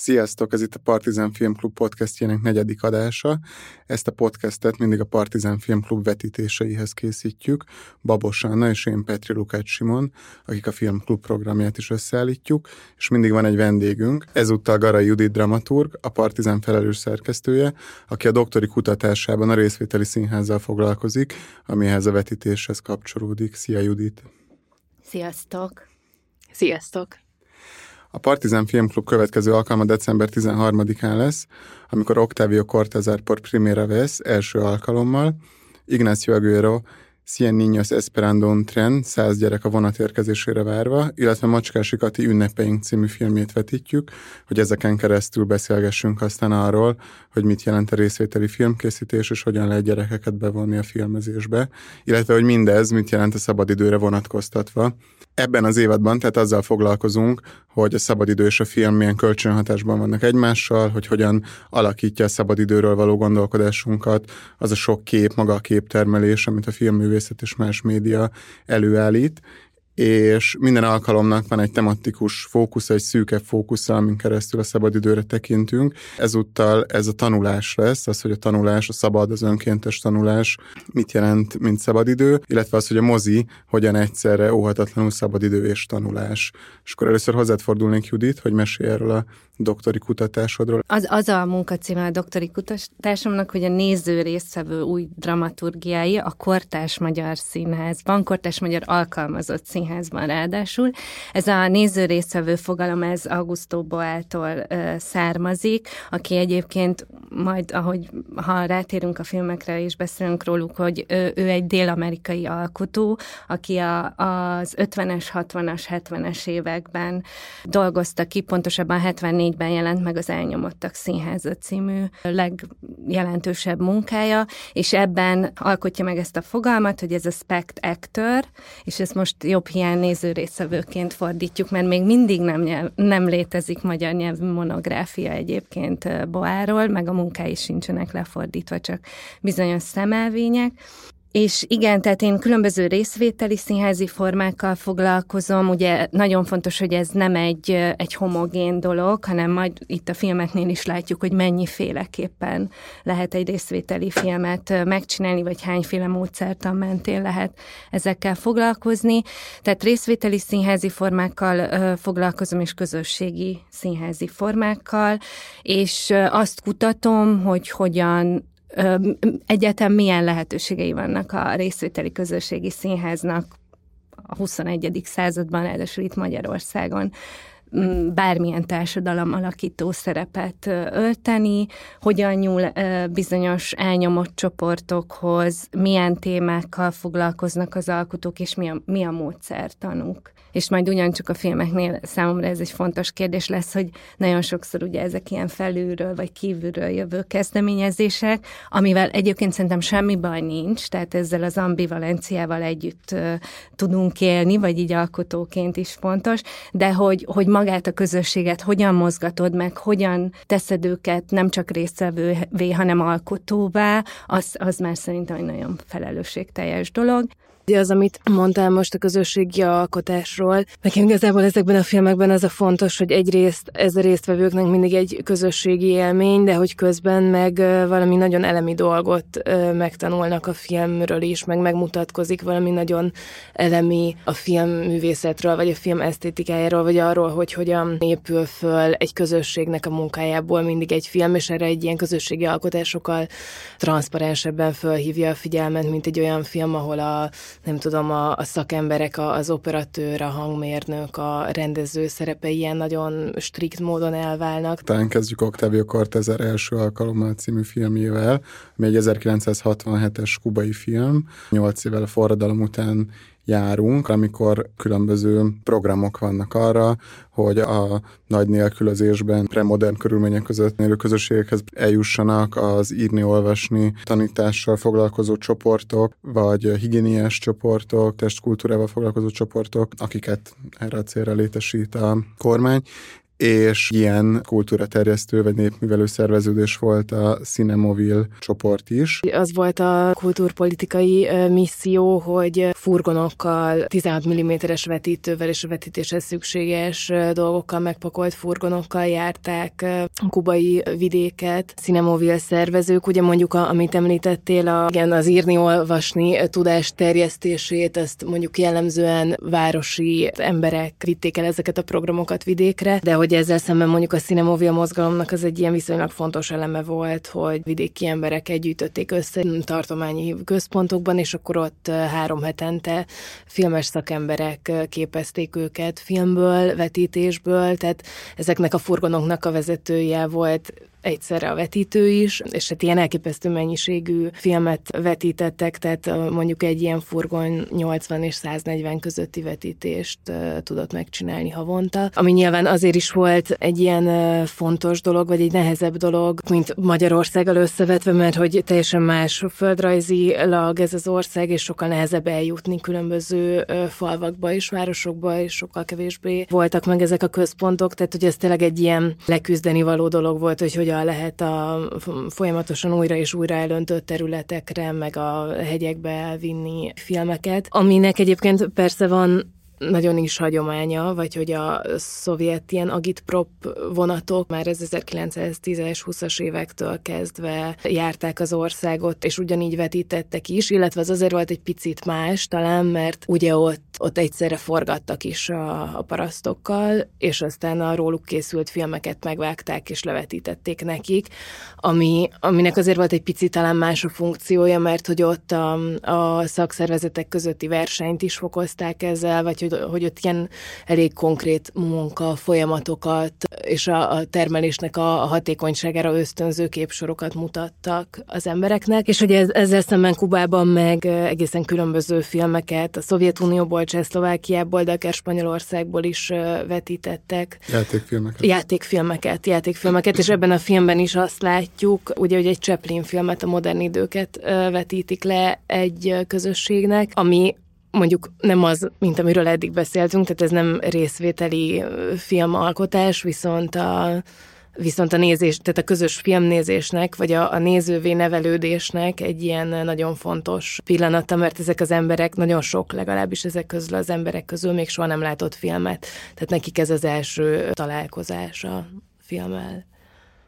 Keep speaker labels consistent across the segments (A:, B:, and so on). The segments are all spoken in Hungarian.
A: Sziasztok, ez itt a Partizán Filmklub podcastjének negyedik adása. Ezt a podcastet mindig a Partizán Filmklub vetítéseihez készítjük. Babos Anna és én Petri Lukács Simon, akik a Filmklub programját is összeállítjuk, és mindig van egy vendégünk, ezúttal Garai Judit dramaturg, a Partizán felelős szerkesztője, aki a doktori kutatásában a részvételi színházzal foglalkozik, amihez a vetítéshez kapcsolódik. Szia Judit!
B: Sziasztok!
C: Sziasztok!
A: A Partizán Filmklub következő alkalma december 13-án lesz, amikor Octavio Cortázar por primera vez első alkalommal, Ignacio Aguero Cien Niños Esperando un Tren, száz gyerek a vonat érkezésére várva, illetve Macskási Kati ünnepeink című filmjét vetítjük, hogy ezeken keresztül beszélgessünk aztán arról, hogy mit jelent a részvételi filmkészítés, és hogyan lehet gyerekeket bevonni a filmezésbe, illetve hogy mindez mit jelent a szabadidőre vonatkoztatva. Ebben az évadban tehát azzal foglalkozunk, hogy a szabadidő és a film milyen kölcsönhatásban vannak egymással, hogy hogyan alakítja a szabadidőről való gondolkodásunkat, az a sok kép, maga a képtermelés, amit a filmművészet és más média előállít, és minden alkalomnak van egy tematikus fókusz, egy szűkebb fókusz, amin keresztül a szabadidőre tekintünk. Ezúttal ez a tanulás lesz, az, hogy a tanulás, a szabad, az önkéntes tanulás mit jelent, mint szabadidő, illetve az, hogy a mozi hogyan egyszerre óhatatlanul szabadidő és tanulás. És akkor először hozzád fordulnék, Judit, hogy mesélj erről a doktori kutatásodról.
B: Az, az a munkacíme a doktori kutatásomnak, hogy a néző résztvevő új dramaturgiái a Kortás Magyar Színházban, Kortás Magyar Alkalmazott Színházban ráadásul. Ez a néző résztvevő fogalom, ez Augusto Boától ö, származik, aki egyébként majd, ahogy ha rátérünk a filmekre és beszélünk róluk, hogy ő, ő egy dél-amerikai alkotó, aki a, az 50-es, 60-as, 70-es években dolgozta ki, pontosabban 74 2004-ben jelent meg az Elnyomottak Színháza című legjelentősebb munkája, és ebben alkotja meg ezt a fogalmat, hogy ez a spect actor, és ezt most jobb hiány néző részevőként fordítjuk, mert még mindig nem, nyelv, nem létezik magyar nyelvű monográfia egyébként Boáról, meg a munkái sincsenek lefordítva, csak bizonyos szemelvények. És igen, tehát én különböző részvételi színházi formákkal foglalkozom. Ugye nagyon fontos, hogy ez nem egy, egy homogén dolog, hanem majd itt a filmeknél is látjuk, hogy mennyiféleképpen lehet egy részvételi filmet megcsinálni, vagy hányféle módszertan mentén lehet ezekkel foglalkozni. Tehát részvételi színházi formákkal foglalkozom, és közösségi színházi formákkal, és azt kutatom, hogy hogyan egyetem milyen lehetőségei vannak a részvételi közösségi színháznak a 21. században, ráadásul itt Magyarországon? Bármilyen társadalom alakító szerepet ölteni, hogyan nyúl bizonyos elnyomott csoportokhoz, milyen témákkal foglalkoznak az alkotók, és mi a, mi a módszertanuk és majd ugyancsak a filmeknél számomra ez egy fontos kérdés lesz, hogy nagyon sokszor ugye ezek ilyen felülről vagy kívülről jövő kezdeményezések, amivel egyébként szerintem semmi baj nincs, tehát ezzel az ambivalenciával együtt uh, tudunk élni, vagy így alkotóként is fontos, de hogy, hogy magát a közösséget hogyan mozgatod meg, hogyan teszed őket nem csak résztvevővé, hanem alkotóvá, az, az már szerintem egy nagyon felelősségteljes dolog
C: az, amit mondtál most a közösségi alkotásról. Nekem igazából ezekben a filmekben az a fontos, hogy egyrészt ez a résztvevőknek mindig egy közösségi élmény, de hogy közben meg valami nagyon elemi dolgot megtanulnak a filmről is, meg megmutatkozik valami nagyon elemi a filmművészetről, vagy a film esztétikájáról, vagy arról, hogy hogyan épül föl egy közösségnek a munkájából mindig egy film, és erre egy ilyen közösségi alkotásokkal transzparensebben fölhívja a figyelmet, mint egy olyan film, ahol a nem tudom, a, a szakemberek, a, az operatőr, a hangmérnök, a rendező szerepe ilyen nagyon strikt módon elválnak.
A: Talán kezdjük Octavio Cortázar első alkalommal című filmjével, ami egy 1967-es kubai film. Nyolc évvel a forradalom után járunk, amikor különböző programok vannak arra, hogy a nagy nélkülözésben premodern körülmények között élő közösségekhez eljussanak az írni-olvasni tanítással foglalkozó csoportok, vagy higiéniás csoportok, testkultúrával foglalkozó csoportok, akiket erre a célra létesít a kormány, és ilyen kultúraterjesztő vagy népművelő szerveződés volt a Cinemovil csoport is.
C: Az volt a kultúrpolitikai misszió, hogy furgonokkal, 16 mm-es vetítővel és a vetítéshez szükséges dolgokkal megpakolt furgonokkal járták kubai vidéket. Cinemovil szervezők, ugye mondjuk, a, amit említettél, a, igen, az írni-olvasni tudás terjesztését, ezt mondjuk jellemzően városi emberek vitték el ezeket a programokat vidékre, de hogy hogy ezzel szemben mondjuk a Cinemovia mozgalomnak az egy ilyen viszonylag fontos eleme volt, hogy vidéki emberek együttötték össze tartományi központokban, és akkor ott három hetente filmes szakemberek képezték őket filmből, vetítésből, tehát ezeknek a furgonoknak a vezetője volt egyszerre a vetítő is, és hát ilyen elképesztő mennyiségű filmet vetítettek, tehát mondjuk egy ilyen furgon 80 és 140 közötti vetítést tudott megcsinálni havonta, ami nyilván azért is volt egy ilyen fontos dolog, vagy egy nehezebb dolog, mint Magyarországgal összevetve, mert hogy teljesen más földrajzilag ez az ország, és sokkal nehezebb eljutni különböző falvakba és városokba, és sokkal kevésbé voltak meg ezek a központok, tehát hogy ez tényleg egy ilyen leküzdeni való dolog volt, hogy hogy hogyan lehet a folyamatosan újra és újra elöntött területekre, meg a hegyekbe elvinni filmeket, aminek egyébként persze van nagyon is hagyománya, vagy hogy a szovjet ilyen agitprop vonatok már az 1910-es, 20-as évektől kezdve járták az országot, és ugyanígy vetítettek is, illetve az azért volt egy picit más talán, mert ugye ott, ott egyszerre forgattak is a, a parasztokkal, és aztán a róluk készült filmeket megvágták és levetítették nekik, ami, aminek azért volt egy picit talán más a funkciója, mert hogy ott a, a szakszervezetek közötti versenyt is fokozták ezzel, vagy hogy hogy, hogy ott ilyen elég konkrét munka, folyamatokat és a, a termelésnek a, a hatékonyságára ösztönző képsorokat mutattak az embereknek, és hogy ez, ezzel szemben Kubában meg egészen különböző filmeket a Szovjetunióból, Csehszlovákiából, de akár Spanyolországból is vetítettek.
A: Játékfilmeket.
C: Játékfilmeket, játékfilmeket, és ebben a filmben is azt látjuk, ugye, hogy egy Chaplin filmet, a modern időket vetítik le egy közösségnek, ami mondjuk nem az, mint amiről eddig beszéltünk, tehát ez nem részvételi filmalkotás, viszont a, viszont a nézés, tehát a közös filmnézésnek, vagy a, a nézővé nevelődésnek egy ilyen nagyon fontos pillanata, mert ezek az emberek, nagyon sok legalábbis ezek közül az emberek közül még soha nem látott filmet, tehát nekik ez az első találkozás a filmmel.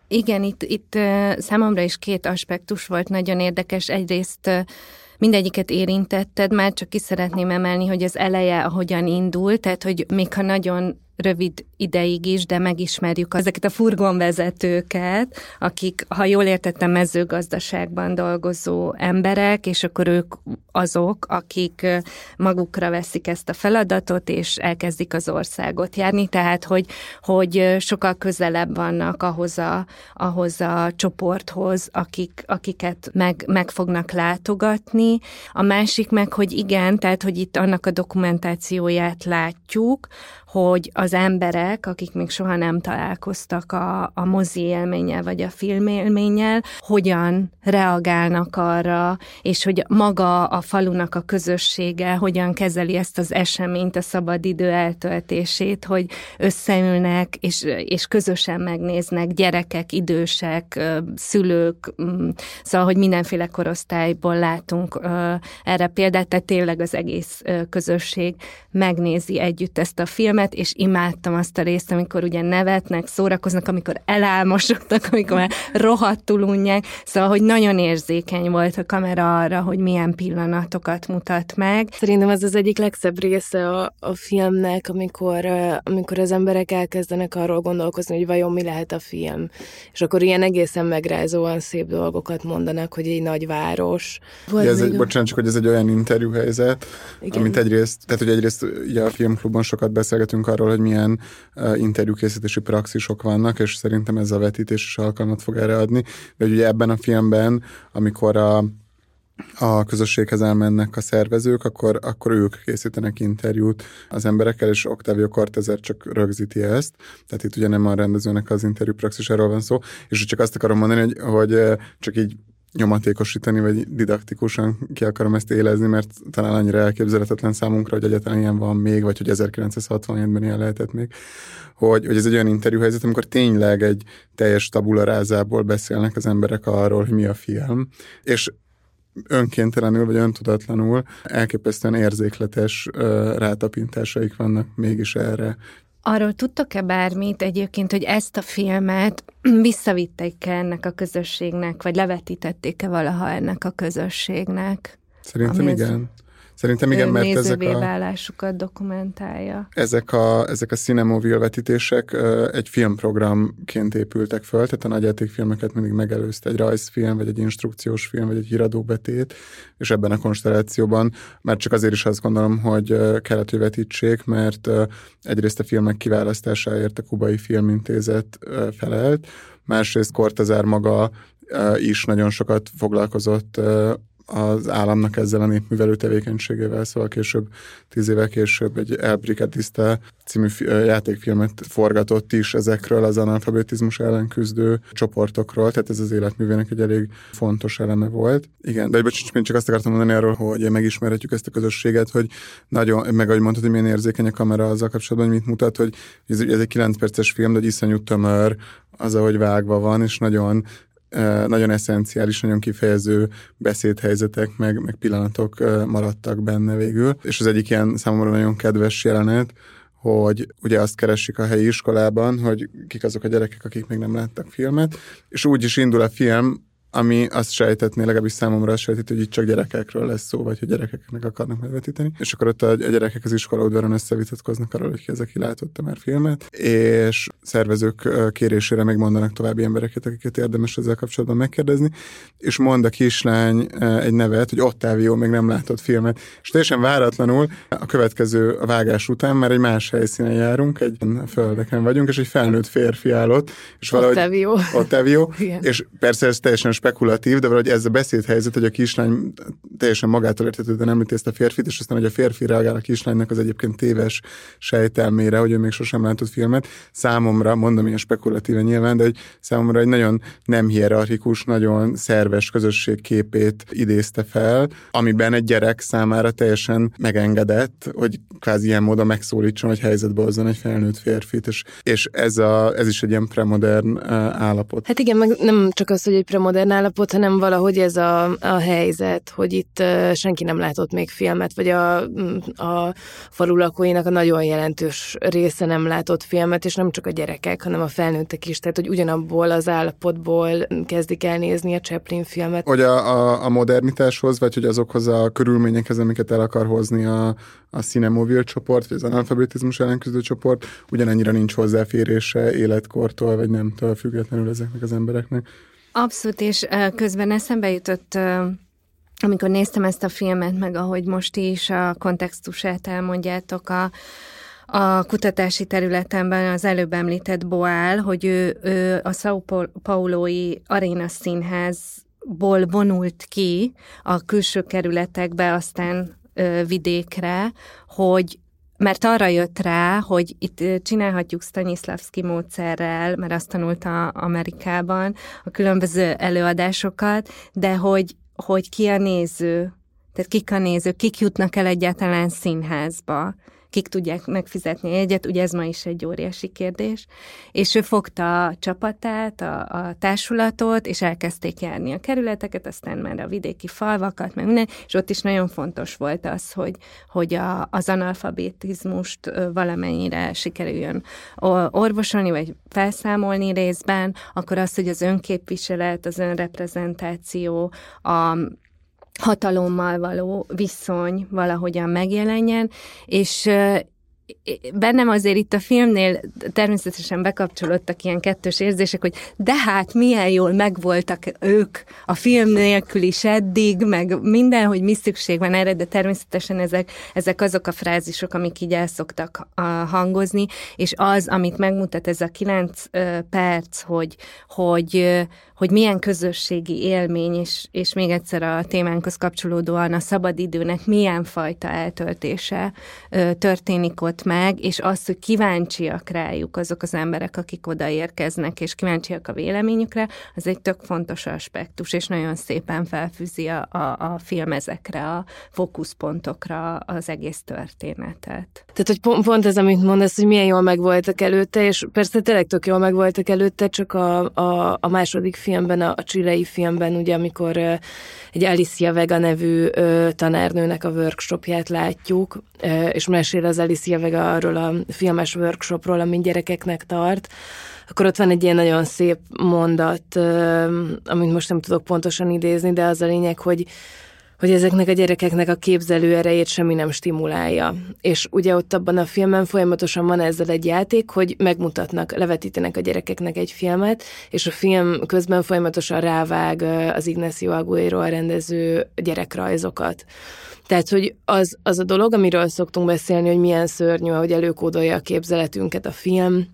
B: Igen, itt, itt számomra is két aspektus volt nagyon érdekes. Egyrészt mindegyiket érintetted, már csak ki szeretném emelni, hogy az eleje ahogyan indult, tehát hogy még ha nagyon rövid ideig is, de megismerjük ezeket a furgonvezetőket, akik, ha jól értettem, mezőgazdaságban dolgozó emberek, és akkor ők azok, akik magukra veszik ezt a feladatot, és elkezdik az országot járni, tehát hogy, hogy sokkal közelebb vannak ahhoz a, ahhoz a csoporthoz, akik, akiket meg, meg fognak látogatni. A másik meg, hogy igen, tehát hogy itt annak a dokumentációját látjuk, hogy az emberek, akik még soha nem találkoztak a, a mozi élménnyel vagy a film élménnyel, hogyan reagálnak arra, és hogy maga a falunak a közössége hogyan kezeli ezt az eseményt, a szabadidő eltöltését, hogy összeülnek, és, és közösen megnéznek gyerekek, idősek, szülők, mm, szóval, hogy mindenféle korosztályból látunk erre példát, tehát tényleg az egész közösség megnézi együtt ezt a filmet, filmet, és imádtam azt a részt, amikor ugye nevetnek, szórakoznak, amikor elálmosodtak, amikor már rohadtul unják. Szóval, hogy nagyon érzékeny volt a kamera arra, hogy milyen pillanatokat mutat meg.
C: Szerintem ez az egyik legszebb része a, a filmnek, amikor, amikor az emberek elkezdenek arról gondolkozni, hogy vajon mi lehet a film. És akkor ilyen egészen megrázóan szép dolgokat mondanak, hogy egy nagy város.
A: ja, ez egy, bocsánat, csak hogy ez egy olyan interjúhelyzet, Igen. amit egyrészt, tehát hogy egyrészt ugye a filmklubban sokat beszélgetünk beszélgetünk arról, hogy milyen interjúkészítési praxisok vannak, és szerintem ez a vetítés is alkalmat fog erre adni. De ugye ebben a filmben, amikor a a közösséghez elmennek a szervezők, akkor, akkor ők készítenek interjút az emberekkel, és Octavio Cortezer csak rögzíti ezt. Tehát itt ugye nem a rendezőnek az interjú praxisáról van szó, és csak azt akarom mondani, hogy, hogy csak így nyomatékosítani, vagy didaktikusan ki akarom ezt élezni, mert talán annyira elképzelhetetlen számunkra, hogy egyáltalán ilyen van még, vagy hogy 1967-ben ilyen lehetett még, hogy, hogy ez egy olyan interjúhelyzet, amikor tényleg egy teljes tabularázából beszélnek az emberek arról, hogy mi a film, és önkéntelenül vagy öntudatlanul elképesztően érzékletes rátapintásaik vannak mégis erre.
B: Arról tudtok-e bármit egyébként, hogy ezt a filmet visszavitték-e ennek a közösségnek, vagy levetítették-e valaha ennek a közösségnek?
A: Szerintem igen. Szerintem igen, mert ezek a...
B: dokumentálja.
A: Ezek a, ezek a Cinemoville vetítések egy filmprogramként épültek föl, tehát a nagyjátékfilmeket mindig megelőzte egy rajzfilm, vagy egy instrukciós film, vagy egy híradóbetét, és ebben a konstellációban már csak azért is azt gondolom, hogy kellett, hogy vetítsék, mert egyrészt a filmek kiválasztásáért a Kubai Filmintézet felelt, másrészt Kortazár maga is nagyon sokat foglalkozott az államnak ezzel a népművelő tevékenységével, szóval később, tíz évvel később egy El Brigadista című játékfilmet forgatott is ezekről az analfabetizmus ellen küzdő csoportokról, tehát ez az életművének egy elég fontos eleme volt. Igen, de bocs, én csak azt akartam mondani arról, hogy megismerhetjük ezt a közösséget, hogy nagyon, meg ahogy mondtad, hogy milyen érzékeny a kamera azzal kapcsolatban, hogy mit mutat, hogy ez, ez egy 9 perces film, de egy iszonyú tömör, az, ahogy vágva van, és nagyon nagyon eszenciális, nagyon kifejező beszédhelyzetek, meg, meg pillanatok maradtak benne végül. És az egyik ilyen számomra nagyon kedves jelenet, hogy ugye azt keresik a helyi iskolában, hogy kik azok a gyerekek, akik még nem láttak filmet, és úgy is indul a film, ami azt sejtetné, legalábbis számomra azt sejtett, hogy itt csak gyerekekről lesz szó, vagy hogy gyerekeknek akarnak megvetíteni. És akkor ott a, gyerekek az iskola udvaron összevitatkoznak arról, hogy ki az, aki látott már filmet, és szervezők kérésére még mondanak további embereket, akiket érdemes ezzel kapcsolatban megkérdezni, és mond a kislány egy nevet, hogy Ottávio még nem látott filmet, és teljesen váratlanul a következő vágás után már egy más helyszínen járunk, egy földeken vagyunk, és egy felnőtt férfi állott, és valahogy
C: Ottavio.
A: Ottavio, és persze ez teljesen spekulatív, de valahogy ez a beszédhelyzet, hogy a kislány teljesen magától értetődően említi ezt a férfit, és aztán, hogy a férfi reagál a kislánynak az egyébként téves sejtelmére, hogy ő még sosem látott filmet, számomra, mondom ilyen spekulatíven nyilván, de hogy számomra egy nagyon nem hierarchikus, nagyon szerves közösség képét idézte fel, amiben egy gyerek számára teljesen megengedett, hogy kvázi ilyen módon megszólítson, hogy helyzetbe hozzon egy felnőtt férfit, és, és ez, a, ez is egy ilyen premodern állapot.
C: Hát igen, meg nem csak az, hogy egy premodern állapot, hanem valahogy ez a, a helyzet, hogy itt senki nem látott még filmet, vagy a, a falu lakóinak a nagyon jelentős része nem látott filmet, és nem csak a gyerekek, hanem a felnőttek is, tehát hogy ugyanabból az állapotból kezdik el nézni a Chaplin filmet.
A: Hogy a, a, a modernitáshoz, vagy hogy azokhoz a körülményekhez, amiket el akar hozni a, a Cinemoville csoport, vagy az analfabetizmus ellen küzdő csoport, ugyanennyire nincs hozzáférése életkortól, vagy nemtől függetlenül ezeknek az embereknek.
B: Abszolút, és közben eszembe jutott amikor néztem ezt a filmet, meg ahogy most is a kontextusát elmondjátok a, a kutatási területemben az előbb említett Boál, hogy ő, ő a São Paulo-i Arena Színházból vonult ki a külső kerületekbe, aztán ö, vidékre, hogy mert arra jött rá, hogy itt csinálhatjuk Stanislavski módszerrel, mert azt tanulta Amerikában a különböző előadásokat, de hogy, hogy ki a néző, tehát kik a nézők, kik jutnak el egyáltalán színházba kik tudják megfizetni egyet, ugye ez ma is egy óriási kérdés, és ő fogta a csapatát, a, a társulatot, és elkezdték járni a kerületeket, aztán már a vidéki falvakat, meg minden, és ott is nagyon fontos volt az, hogy, hogy a, az analfabetizmust valamennyire sikerüljön orvosolni, vagy felszámolni részben, akkor az, hogy az önképviselet, az önreprezentáció, a hatalommal való viszony valahogyan megjelenjen, és bennem azért itt a filmnél természetesen bekapcsolódtak ilyen kettős érzések, hogy de hát milyen jól megvoltak ők a film nélkül is eddig, meg minden, hogy mi szükség van erre, de természetesen ezek, ezek azok a frázisok, amik így el szoktak hangozni, és az, amit megmutat ez a kilenc perc, hogy, hogy, hogy milyen közösségi élmény, és, és még egyszer a témánkhoz kapcsolódóan a szabadidőnek milyen fajta eltöltése történik ott meg, és az, hogy kíváncsiak rájuk azok az emberek, akik odaérkeznek, és kíváncsiak a véleményükre, az egy tök fontos aspektus, és nagyon szépen felfűzi a, a, a film ezekre a fókuszpontokra az egész történetet.
C: Tehát, hogy pont, pont ez, amit mondasz, hogy milyen jól megvoltak előtte, és persze tényleg tök jól megvoltak előtte, csak a, a, a második filmben, a, a csilei filmben, ugye, amikor egy Alicia Vega nevű ö, tanárnőnek a workshopját látjuk, ö, és mesél az Alicia Vega arról a filmes workshopról, amit gyerekeknek tart, akkor ott van egy ilyen nagyon szép mondat, ö, amit most nem tudok pontosan idézni, de az a lényeg, hogy hogy ezeknek a gyerekeknek a képzelő erejét semmi nem stimulálja. És ugye ott abban a filmben folyamatosan van ezzel egy játék, hogy megmutatnak, levetítenek a gyerekeknek egy filmet, és a film közben folyamatosan rávág az Ignacio Aguero a rendező gyerekrajzokat. Tehát, hogy az, az a dolog, amiről szoktunk beszélni, hogy milyen szörnyű, hogy előkódolja a képzeletünket a film,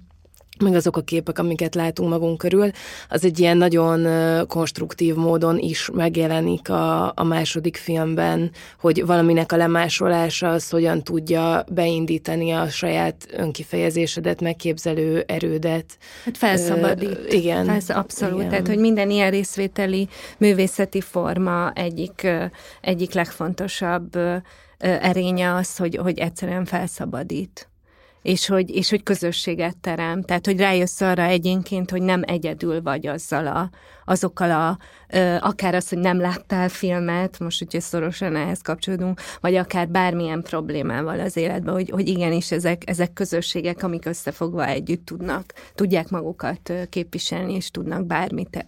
C: meg azok a képek, amiket látunk magunk körül, az egy ilyen nagyon konstruktív módon is megjelenik a, a második filmben, hogy valaminek a lemásolása az hogyan tudja beindítani a saját önkifejezésedet, megképzelő erődet.
B: Hát felszabadít.
C: Ö, igen.
B: Felsz, abszolút. Igen. Tehát, hogy minden ilyen részvételi művészeti forma egyik, egyik legfontosabb erénye az, hogy, hogy egyszerűen felszabadít és hogy, és hogy közösséget terem. Tehát, hogy rájössz arra egyénként, hogy nem egyedül vagy azzal a, azokkal a, akár az, hogy nem láttál filmet, most ugye szorosan ehhez kapcsolódunk, vagy akár bármilyen problémával az életben, hogy, hogy igenis ezek, ezek közösségek, amik összefogva együtt tudnak, tudják magukat képviselni, és tudnak bármit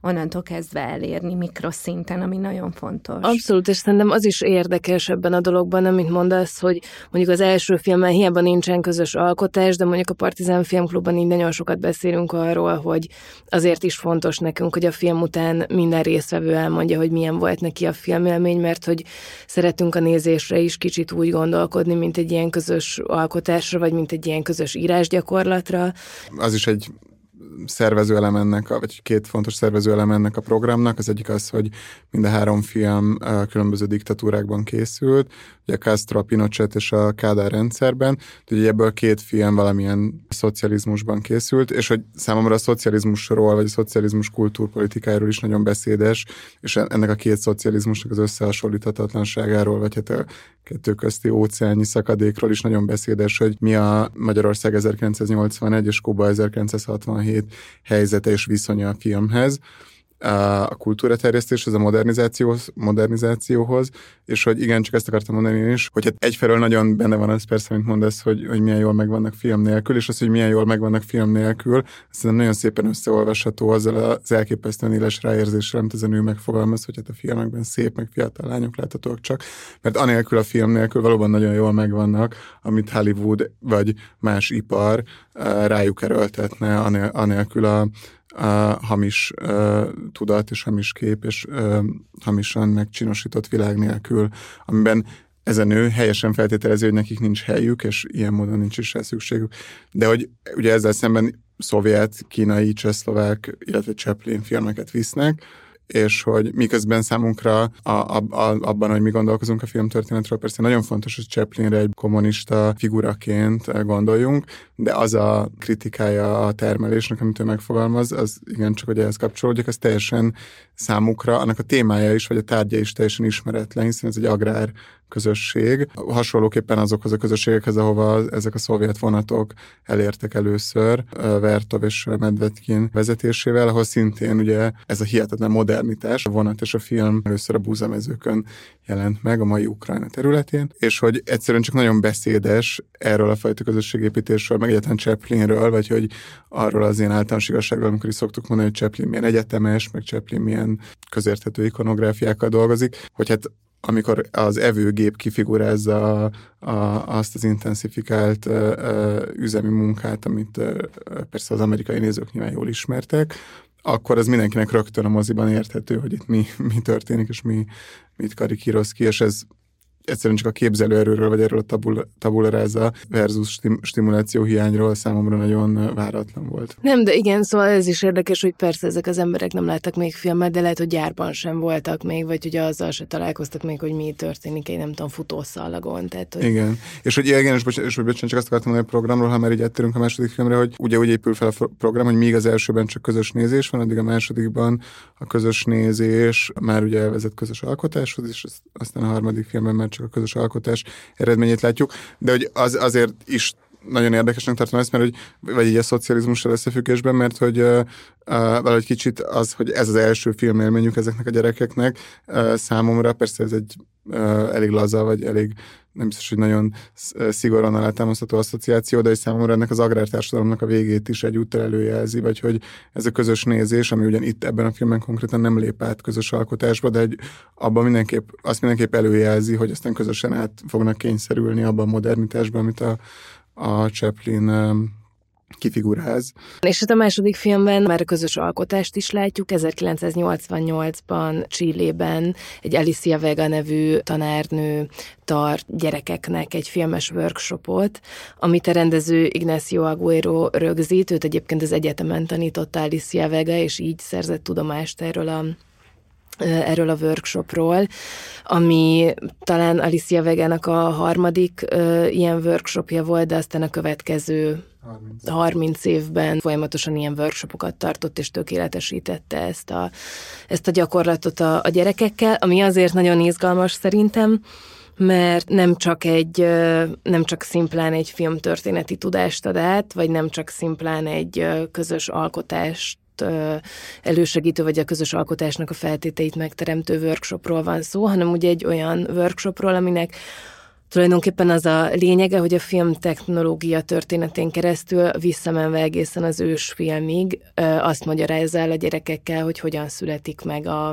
B: onnantól kezdve elérni mikroszinten, ami nagyon fontos.
C: Abszolút, és szerintem az is érdekes ebben a dologban, amit mondasz, hogy mondjuk az első filmben hiába nincsen közös alkotás, de mondjuk a Partizán Filmklubban így nagyon sokat beszélünk arról, hogy azért is fontos nekünk várunk, hogy a film után minden résztvevő elmondja, hogy milyen volt neki a filmélmény, mert hogy szeretünk a nézésre is kicsit úgy gondolkodni, mint egy ilyen közös alkotásra, vagy mint egy ilyen közös írásgyakorlatra.
A: Az is egy szervező ennek, vagy két fontos szervező ennek a programnak. Az egyik az, hogy mind a három film különböző diktatúrákban készült, ugye Castro, Pinochet és a Kádár rendszerben, ugye ebből két film valamilyen szocializmusban készült, és hogy számomra a szocializmusról, vagy a szocializmus kultúrpolitikájáról is nagyon beszédes, és ennek a két szocializmusnak az összehasonlíthatatlanságáról, vagy hát a kettő közti óceáni szakadékról is nagyon beszédes, hogy mi a Magyarország 1981 és Kuba 1967 helyzete és viszonya a filmhez a kultúraterjesztéshez, a modernizációhoz, modernizációhoz, és hogy igen, csak ezt akartam mondani én is, hogy hát egyfelől nagyon benne van az persze, mint mondasz, hogy, hogy milyen jól megvannak film nélkül, és az, hogy milyen jól megvannak film nélkül, szerintem nagyon szépen összeolvasható azzal az elképesztően éles ráérzéssel, amit ez a nő megfogalmaz, hogy hát a filmekben szép, meg fiatal lányok láthatók csak, mert anélkül a film nélkül valóban nagyon jól megvannak, amit Hollywood vagy más ipar rájuk erőltetne, anélkül a, a hamis uh, tudat és hamis kép és uh, hamisan megcsinosított világ nélkül, amiben ez a nő helyesen feltételezi, hogy nekik nincs helyük, és ilyen módon nincs is rá szükségük. De hogy ugye ezzel szemben szovjet, kínai, csehszlovák, illetve Chaplin filmeket visznek, és hogy miközben számunkra a, a, a, abban, hogy mi gondolkozunk a filmtörténetről, persze nagyon fontos, hogy Chaplinre egy kommunista figuraként gondoljunk, de az a kritikája a termelésnek, amit ő megfogalmaz, az igen, csak hogy ehhez kapcsolódik, az teljesen számukra, annak a témája is, vagy a tárgya is teljesen ismeretlen, hiszen ez egy agrár közösség. Hasonlóképpen azokhoz a közösségekhez, ahova ezek a szovjet vonatok elértek először, Vertov és Medvedkin vezetésével, ahol szintén ugye ez a hihetetlen modernitás, a vonat és a film először a búzamezőkön jelent meg a mai Ukrajna területén, és hogy egyszerűen csak nagyon beszédes erről a fajta közösségépítésről, meg egyáltalán Chaplinről, vagy hogy arról az ilyen általános igazságról, amikor is szoktuk mondani, hogy Chaplin milyen egyetemes, meg Chaplin milyen közérthető ikonográfiákkal dolgozik, hogy hát amikor az evőgép kifigurázza a, a, azt az intenzifikált ö, üzemi munkát, amit ö, persze az amerikai nézők nyilván jól ismertek, akkor az mindenkinek rögtön a moziban érthető, hogy itt mi, mi történik, és mi, mit karikíroz ki, és ez egyszerűen csak a képzelőerőről, vagy erről a tabul, tabularáza versus stim, stimuláció hiányról számomra nagyon váratlan volt.
C: Nem, de igen, szóval ez is érdekes, hogy persze ezek az emberek nem láttak még filmet, de lehet, hogy gyárban sem voltak még, vagy hogy azzal se találkoztak még, hogy mi történik egy nem tudom, futószallagon. Tehát, hogy...
A: Igen. És hogy igen, és, bocsánat, és hogy bocsánat, csak azt akartam mondani a programról, ha már így áttérünk a második filmre, hogy ugye úgy épül fel a program, hogy míg az elsőben csak közös nézés van, addig a másodikban a közös nézés már ugye elvezet közös alkotáshoz, és aztán a harmadik filmben már csak a közös alkotás eredményét látjuk, de hogy az azért is nagyon érdekesnek tartom ezt, mert hogy, vagy így a szocializmussal összefüggésben, mert hogy uh, uh, valahogy kicsit az, hogy ez az első filmélményük ezeknek a gyerekeknek, uh, számomra. Persze ez egy uh, elég laza, vagy elég nem biztos, hogy nagyon szigorúan alátámasztható asszociáció, de hogy számomra ennek az agrártársadalomnak a végét is egyúttal előjelzi, vagy hogy ez a közös nézés, ami ugyan itt ebben a filmben konkrétan nem lép át közös alkotásba, de egy, abban mindenképp, azt mindenképp előjelzi, hogy aztán közösen át fognak kényszerülni abban a modernitásban, amit a, a Chaplin kifiguráz.
C: És hát a második filmben már a közös alkotást is látjuk. 1988-ban Csillében egy Alicia Vega nevű tanárnő tart gyerekeknek egy filmes workshopot, amit a rendező Ignacio Aguero rögzít. Őt egyébként az egyetemen tanította Alicia Vega, és így szerzett tudomást erről a erről a workshopról, ami talán Alicia Vegának a harmadik uh, ilyen workshopja volt, de aztán a következő 30. 30 évben folyamatosan ilyen workshopokat tartott, és tökéletesítette ezt a, ezt a gyakorlatot a, a gyerekekkel, ami azért nagyon izgalmas szerintem, mert nem csak egy, nem csak szimplán egy filmtörténeti tudást ad át, vagy nem csak szimplán egy közös alkotást elősegítő, vagy a közös alkotásnak a feltételeit megteremtő workshopról van szó, hanem ugye egy olyan workshopról, aminek Tulajdonképpen az a lényege, hogy a film technológia történetén keresztül visszamenve egészen az ősfilmig azt magyarázza el a gyerekekkel, hogy hogyan születik meg a,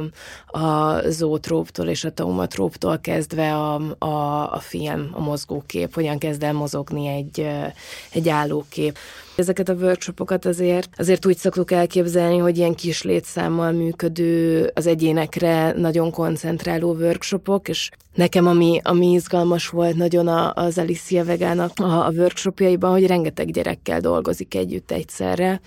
C: a zootróptól és a taumatróptól kezdve a, a, a film, a mozgókép, hogyan kezd el mozogni egy, egy állókép. Ezeket a workshopokat azért, azért úgy szoktuk elképzelni, hogy ilyen kis létszámmal működő, az egyénekre nagyon koncentráló workshopok, és nekem ami, ami izgalmas volt nagyon az Alicia Vegának a, a workshopjaiban, hogy rengeteg gyerekkel dolgozik együtt egyszerre,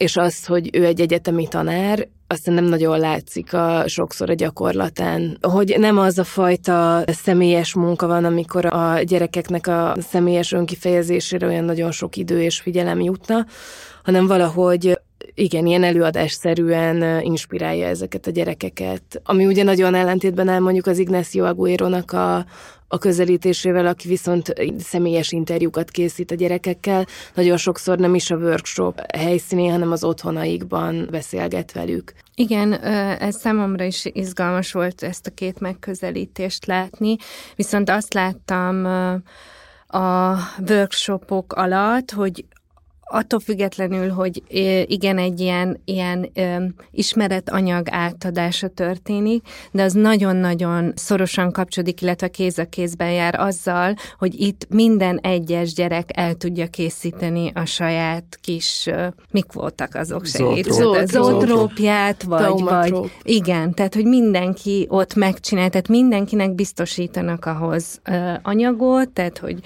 C: és az, hogy ő egy egyetemi tanár, aztán nem nagyon látszik a, sokszor a gyakorlatán, hogy nem az a fajta személyes munka van, amikor a gyerekeknek a személyes önkifejezésére olyan nagyon sok idő és figyelem jutna, hanem valahogy igen, ilyen előadásszerűen inspirálja ezeket a gyerekeket. Ami ugye nagyon ellentétben áll mondjuk az Ignacio Aguero-nak a, a közelítésével, aki viszont személyes interjúkat készít a gyerekekkel, nagyon sokszor nem is a workshop helyszínén, hanem az otthonaikban beszélget velük.
B: Igen, ez számomra is izgalmas volt ezt a két megközelítést látni, viszont azt láttam a workshopok alatt, hogy attól függetlenül, hogy igen, egy ilyen, ilyen ismeretanyag átadása történik, de az nagyon-nagyon szorosan kapcsolódik, illetve kéz a kézben jár azzal, hogy itt minden egyes gyerek el tudja készíteni a saját kis, mik voltak azok segít? Zótrópját, vagy, vagy igen, tehát, hogy mindenki ott megcsinál, tehát mindenkinek biztosítanak ahhoz anyagot, tehát, hogy,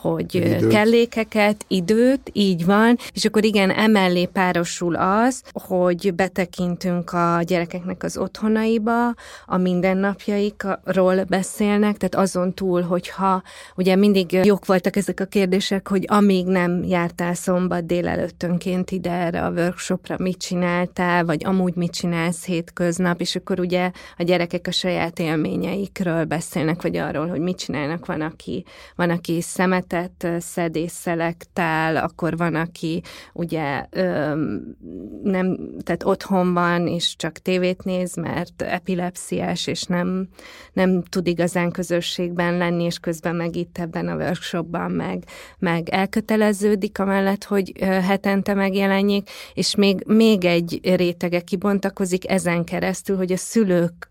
B: hogy időt. kellékeket, időt, így van, és akkor igen, emellé párosul az, hogy betekintünk a gyerekeknek az otthonaiba, a mindennapjaikról beszélnek, tehát azon túl, hogyha ugye mindig jók voltak ezek a kérdések, hogy amíg nem jártál szombat délelőttönként ide erre a workshopra, mit csináltál, vagy amúgy mit csinálsz hétköznap, és akkor ugye a gyerekek a saját élményeikről beszélnek, vagy arról, hogy mit csinálnak, van, aki, van, aki szemet életet szed és szelektál, akkor van, aki ugye nem, tehát otthon van, és csak tévét néz, mert epilepsziás, és nem, nem tud igazán közösségben lenni, és közben meg itt ebben a workshopban meg, meg elköteleződik amellett, hogy hetente megjelenjék, és még, még egy rétege kibontakozik ezen keresztül, hogy a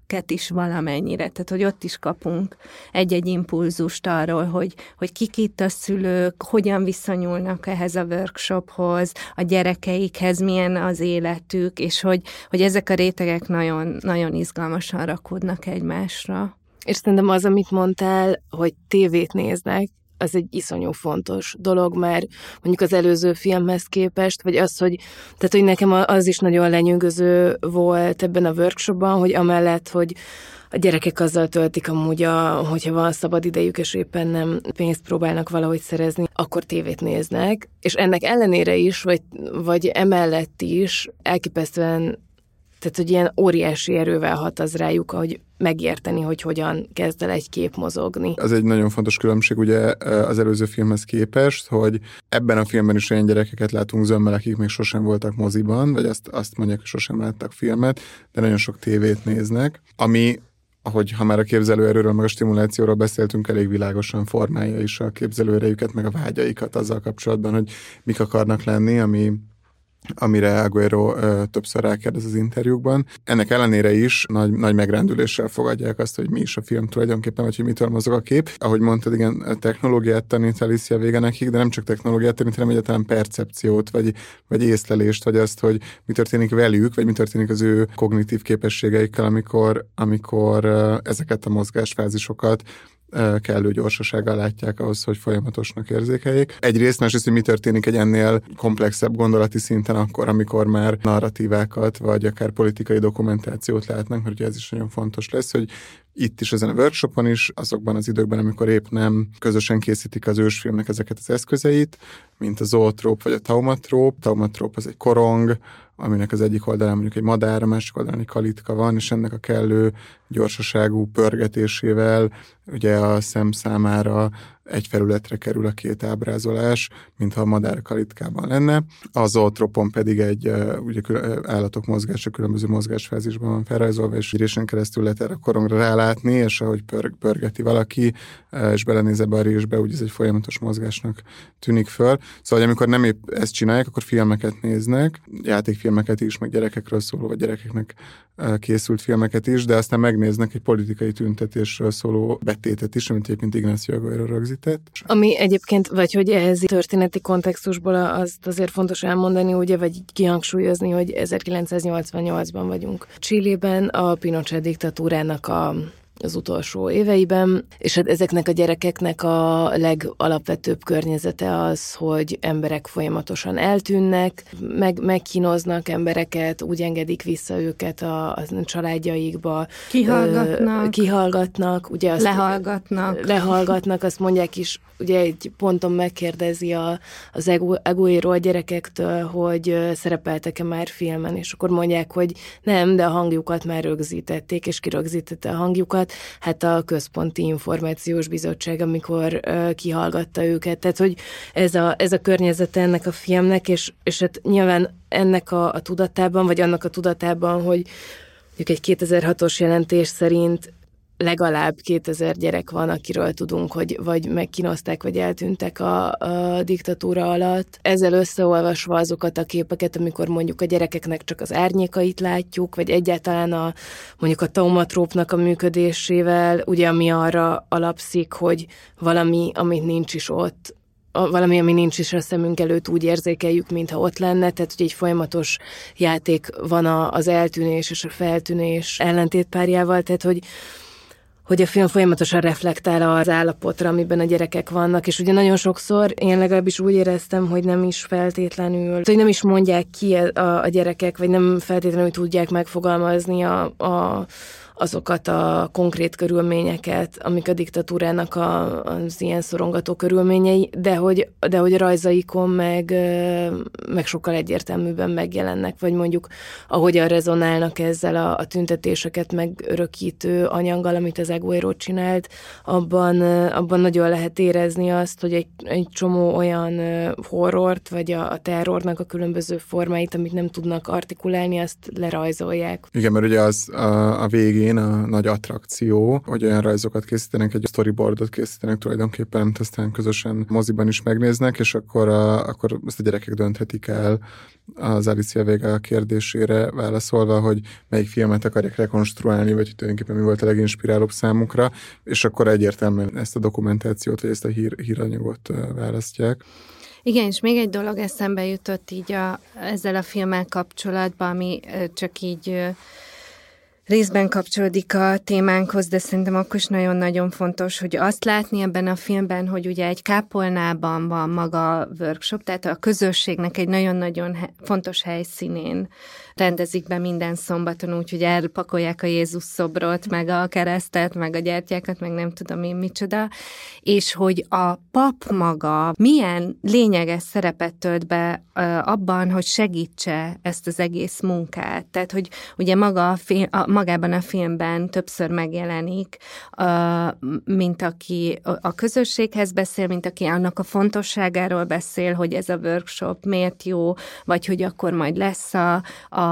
B: szülőket is valamennyire, tehát hogy ott is kapunk egy-egy impulzust arról, hogy, hogy kik itt a szülők hogyan viszonyulnak ehhez a workshophoz, a gyerekeikhez milyen az életük, és hogy, hogy ezek a rétegek nagyon, nagyon izgalmasan rakódnak egymásra.
C: És szerintem az, amit mondtál, hogy tévét néznek, az egy iszonyú fontos dolog, mert mondjuk az előző filmhez képest, vagy az, hogy, tehát, hogy nekem az is nagyon lenyűgöző volt ebben a workshopban, hogy amellett, hogy a gyerekek azzal töltik amúgy, a, hogyha van szabad idejük, és éppen nem pénzt próbálnak valahogy szerezni, akkor tévét néznek, és ennek ellenére is, vagy, vagy emellett is elképesztően tehát, hogy ilyen óriási erővel hat az rájuk, hogy megérteni, hogy hogyan kezd el egy kép mozogni.
A: Az egy nagyon fontos különbség ugye az előző filmhez képest, hogy ebben a filmben is olyan gyerekeket látunk zömmel, akik még sosem voltak moziban, vagy azt, azt mondják, hogy sosem láttak filmet, de nagyon sok tévét néznek, ami ahogy ha már a képzelőerőről, meg a stimulációról beszéltünk, elég világosan formálja is a képzelőerejüket, meg a vágyaikat azzal kapcsolatban, hogy mik akarnak lenni, ami amire Aguero ö, többször rákérdez az interjúkban. Ennek ellenére is nagy, nagy megrendüléssel fogadják azt, hogy mi is a film tulajdonképpen, vagy hogy mitől mozog a kép. Ahogy mondtad, igen, technológiát tanít Alicia vége nekik, de nem csak technológiát tanít, hanem egyáltalán percepciót, vagy, vagy észlelést, vagy azt, hogy mi történik velük, vagy mi történik az ő kognitív képességeikkel, amikor, amikor ezeket a mozgásfázisokat kellő gyorsasággal látják ahhoz, hogy folyamatosnak érzékeljék. Egyrészt, másrészt, hogy mi történik egy ennél komplexebb gondolati szinten akkor, amikor már narratívákat, vagy akár politikai dokumentációt látnak, mert ugye ez is nagyon fontos lesz, hogy itt is ezen a workshopon is, azokban az időkben, amikor épp nem közösen készítik az ősfilmnek ezeket az eszközeit, mint a zootróp vagy a taumatróp. Taumatróp az egy korong, aminek az egyik oldalán mondjuk egy madár, a másik oldalán egy kalitka van, és ennek a kellő gyorsaságú pörgetésével ugye a szem számára egy felületre kerül a két ábrázolás, mintha a madár kalitkában lenne. Az zootropon pedig egy ugye, állatok mozgása különböző mozgásfázisban van felrajzolva, és írésen keresztül lehet erre a korongra rálátni, és ahogy pörg, pörgeti valaki, és belenéz ebbe a résbe, úgy ez egy folyamatos mozgásnak tűnik föl. Szóval, hogy amikor nem épp ezt csinálják, akkor filmeket néznek, játékfilmeket is, meg gyerekekről szóló, vagy gyerekeknek készült filmeket is, de aztán megnéznek egy politikai tüntetésről szóló betétet is, amit egyébként Ignacio Aguero rögzített.
C: Ami egyébként, vagy hogy ehhez történeti kontextusból azt azért fontos elmondani, ugye, vagy kihangsúlyozni, hogy 1988-ban vagyunk. Csillében a Pinochet diktatúrának a az utolsó éveiben, és hát ezeknek a gyerekeknek a legalapvetőbb környezete az, hogy emberek folyamatosan eltűnnek, meg, megkínoznak embereket, úgy engedik vissza őket a, a családjaikba.
B: Kihallgatnak. Ö,
C: kihallgatnak. Ugye azt,
B: lehallgatnak.
C: Lehallgatnak, azt mondják is, ugye egy ponton megkérdezi a, az egoéról a gyerekektől, hogy szerepeltek-e már filmen, és akkor mondják, hogy nem, de a hangjukat már rögzítették, és kirögzítette a hangjukat, hát a Központi Információs Bizottság, amikor kihallgatta őket. Tehát, hogy ez a, ez a környezet ennek a filmnek, és, és hát nyilván ennek a, a tudatában, vagy annak a tudatában, hogy mondjuk egy 2006-os jelentés szerint legalább 2000 gyerek van, akiről tudunk, hogy vagy megkínozták, vagy eltűntek a, a diktatúra alatt. Ezzel összeolvasva azokat a képeket, amikor mondjuk a gyerekeknek csak az árnyékait látjuk, vagy egyáltalán a, mondjuk a taumatrópnak a működésével, ugye ami arra alapszik, hogy valami, amit nincs is ott, valami, ami nincs is a szemünk előtt, úgy érzékeljük, mintha ott lenne, tehát hogy egy folyamatos játék van az eltűnés és a feltűnés ellentétpárjával, tehát hogy hogy a film folyamatosan reflektál az állapotra, amiben a gyerekek vannak, és ugye nagyon sokszor én legalábbis úgy éreztem, hogy nem is feltétlenül, hogy nem is mondják ki a, a gyerekek, vagy nem feltétlenül tudják megfogalmazni a, a azokat a konkrét körülményeket, amik a diktatúrának a, az ilyen szorongató körülményei, de hogy, de hogy a rajzaikon meg, meg sokkal egyértelműbben megjelennek, vagy mondjuk ahogyan rezonálnak ezzel a, a tüntetéseket megörökítő anyaggal, amit az Eguero csinált, abban, abban nagyon lehet érezni azt, hogy egy, egy csomó olyan horrort, vagy a, a terrornak a különböző formáit, amit nem tudnak artikulálni, azt lerajzolják.
A: Igen, mert ugye az a, a végén elején a nagy attrakció, hogy olyan rajzokat készítenek, egy storyboardot készítenek tulajdonképpen, amit aztán közösen moziban is megnéznek, és akkor, a, akkor ezt a gyerekek dönthetik el az Alicia Vega kérdésére válaszolva, hogy melyik filmet akarják rekonstruálni, vagy tulajdonképpen mi volt a leginspirálóbb számukra, és akkor egyértelműen ezt a dokumentációt, vagy ezt a hír, híranyagot választják.
B: Igen, és még egy dolog eszembe jutott így a, ezzel a filmmel kapcsolatban, ami csak így részben kapcsolódik a témánkhoz, de szerintem akkor is nagyon-nagyon fontos, hogy azt látni ebben a filmben, hogy ugye egy kápolnában van maga a workshop, tehát a közösségnek egy nagyon-nagyon fontos helyszínén rendezik be minden szombaton, úgyhogy elpakolják a Jézus szobrot, meg a keresztet, meg a gyertyákat, meg nem tudom én micsoda, és hogy a pap maga milyen lényeges szerepet tölt be abban, hogy segítse ezt az egész munkát. Tehát, hogy ugye maga a film, a, magában a filmben többször megjelenik, mint aki a közösséghez beszél, mint aki annak a fontosságáról beszél, hogy ez a workshop miért jó, vagy hogy akkor majd lesz a, a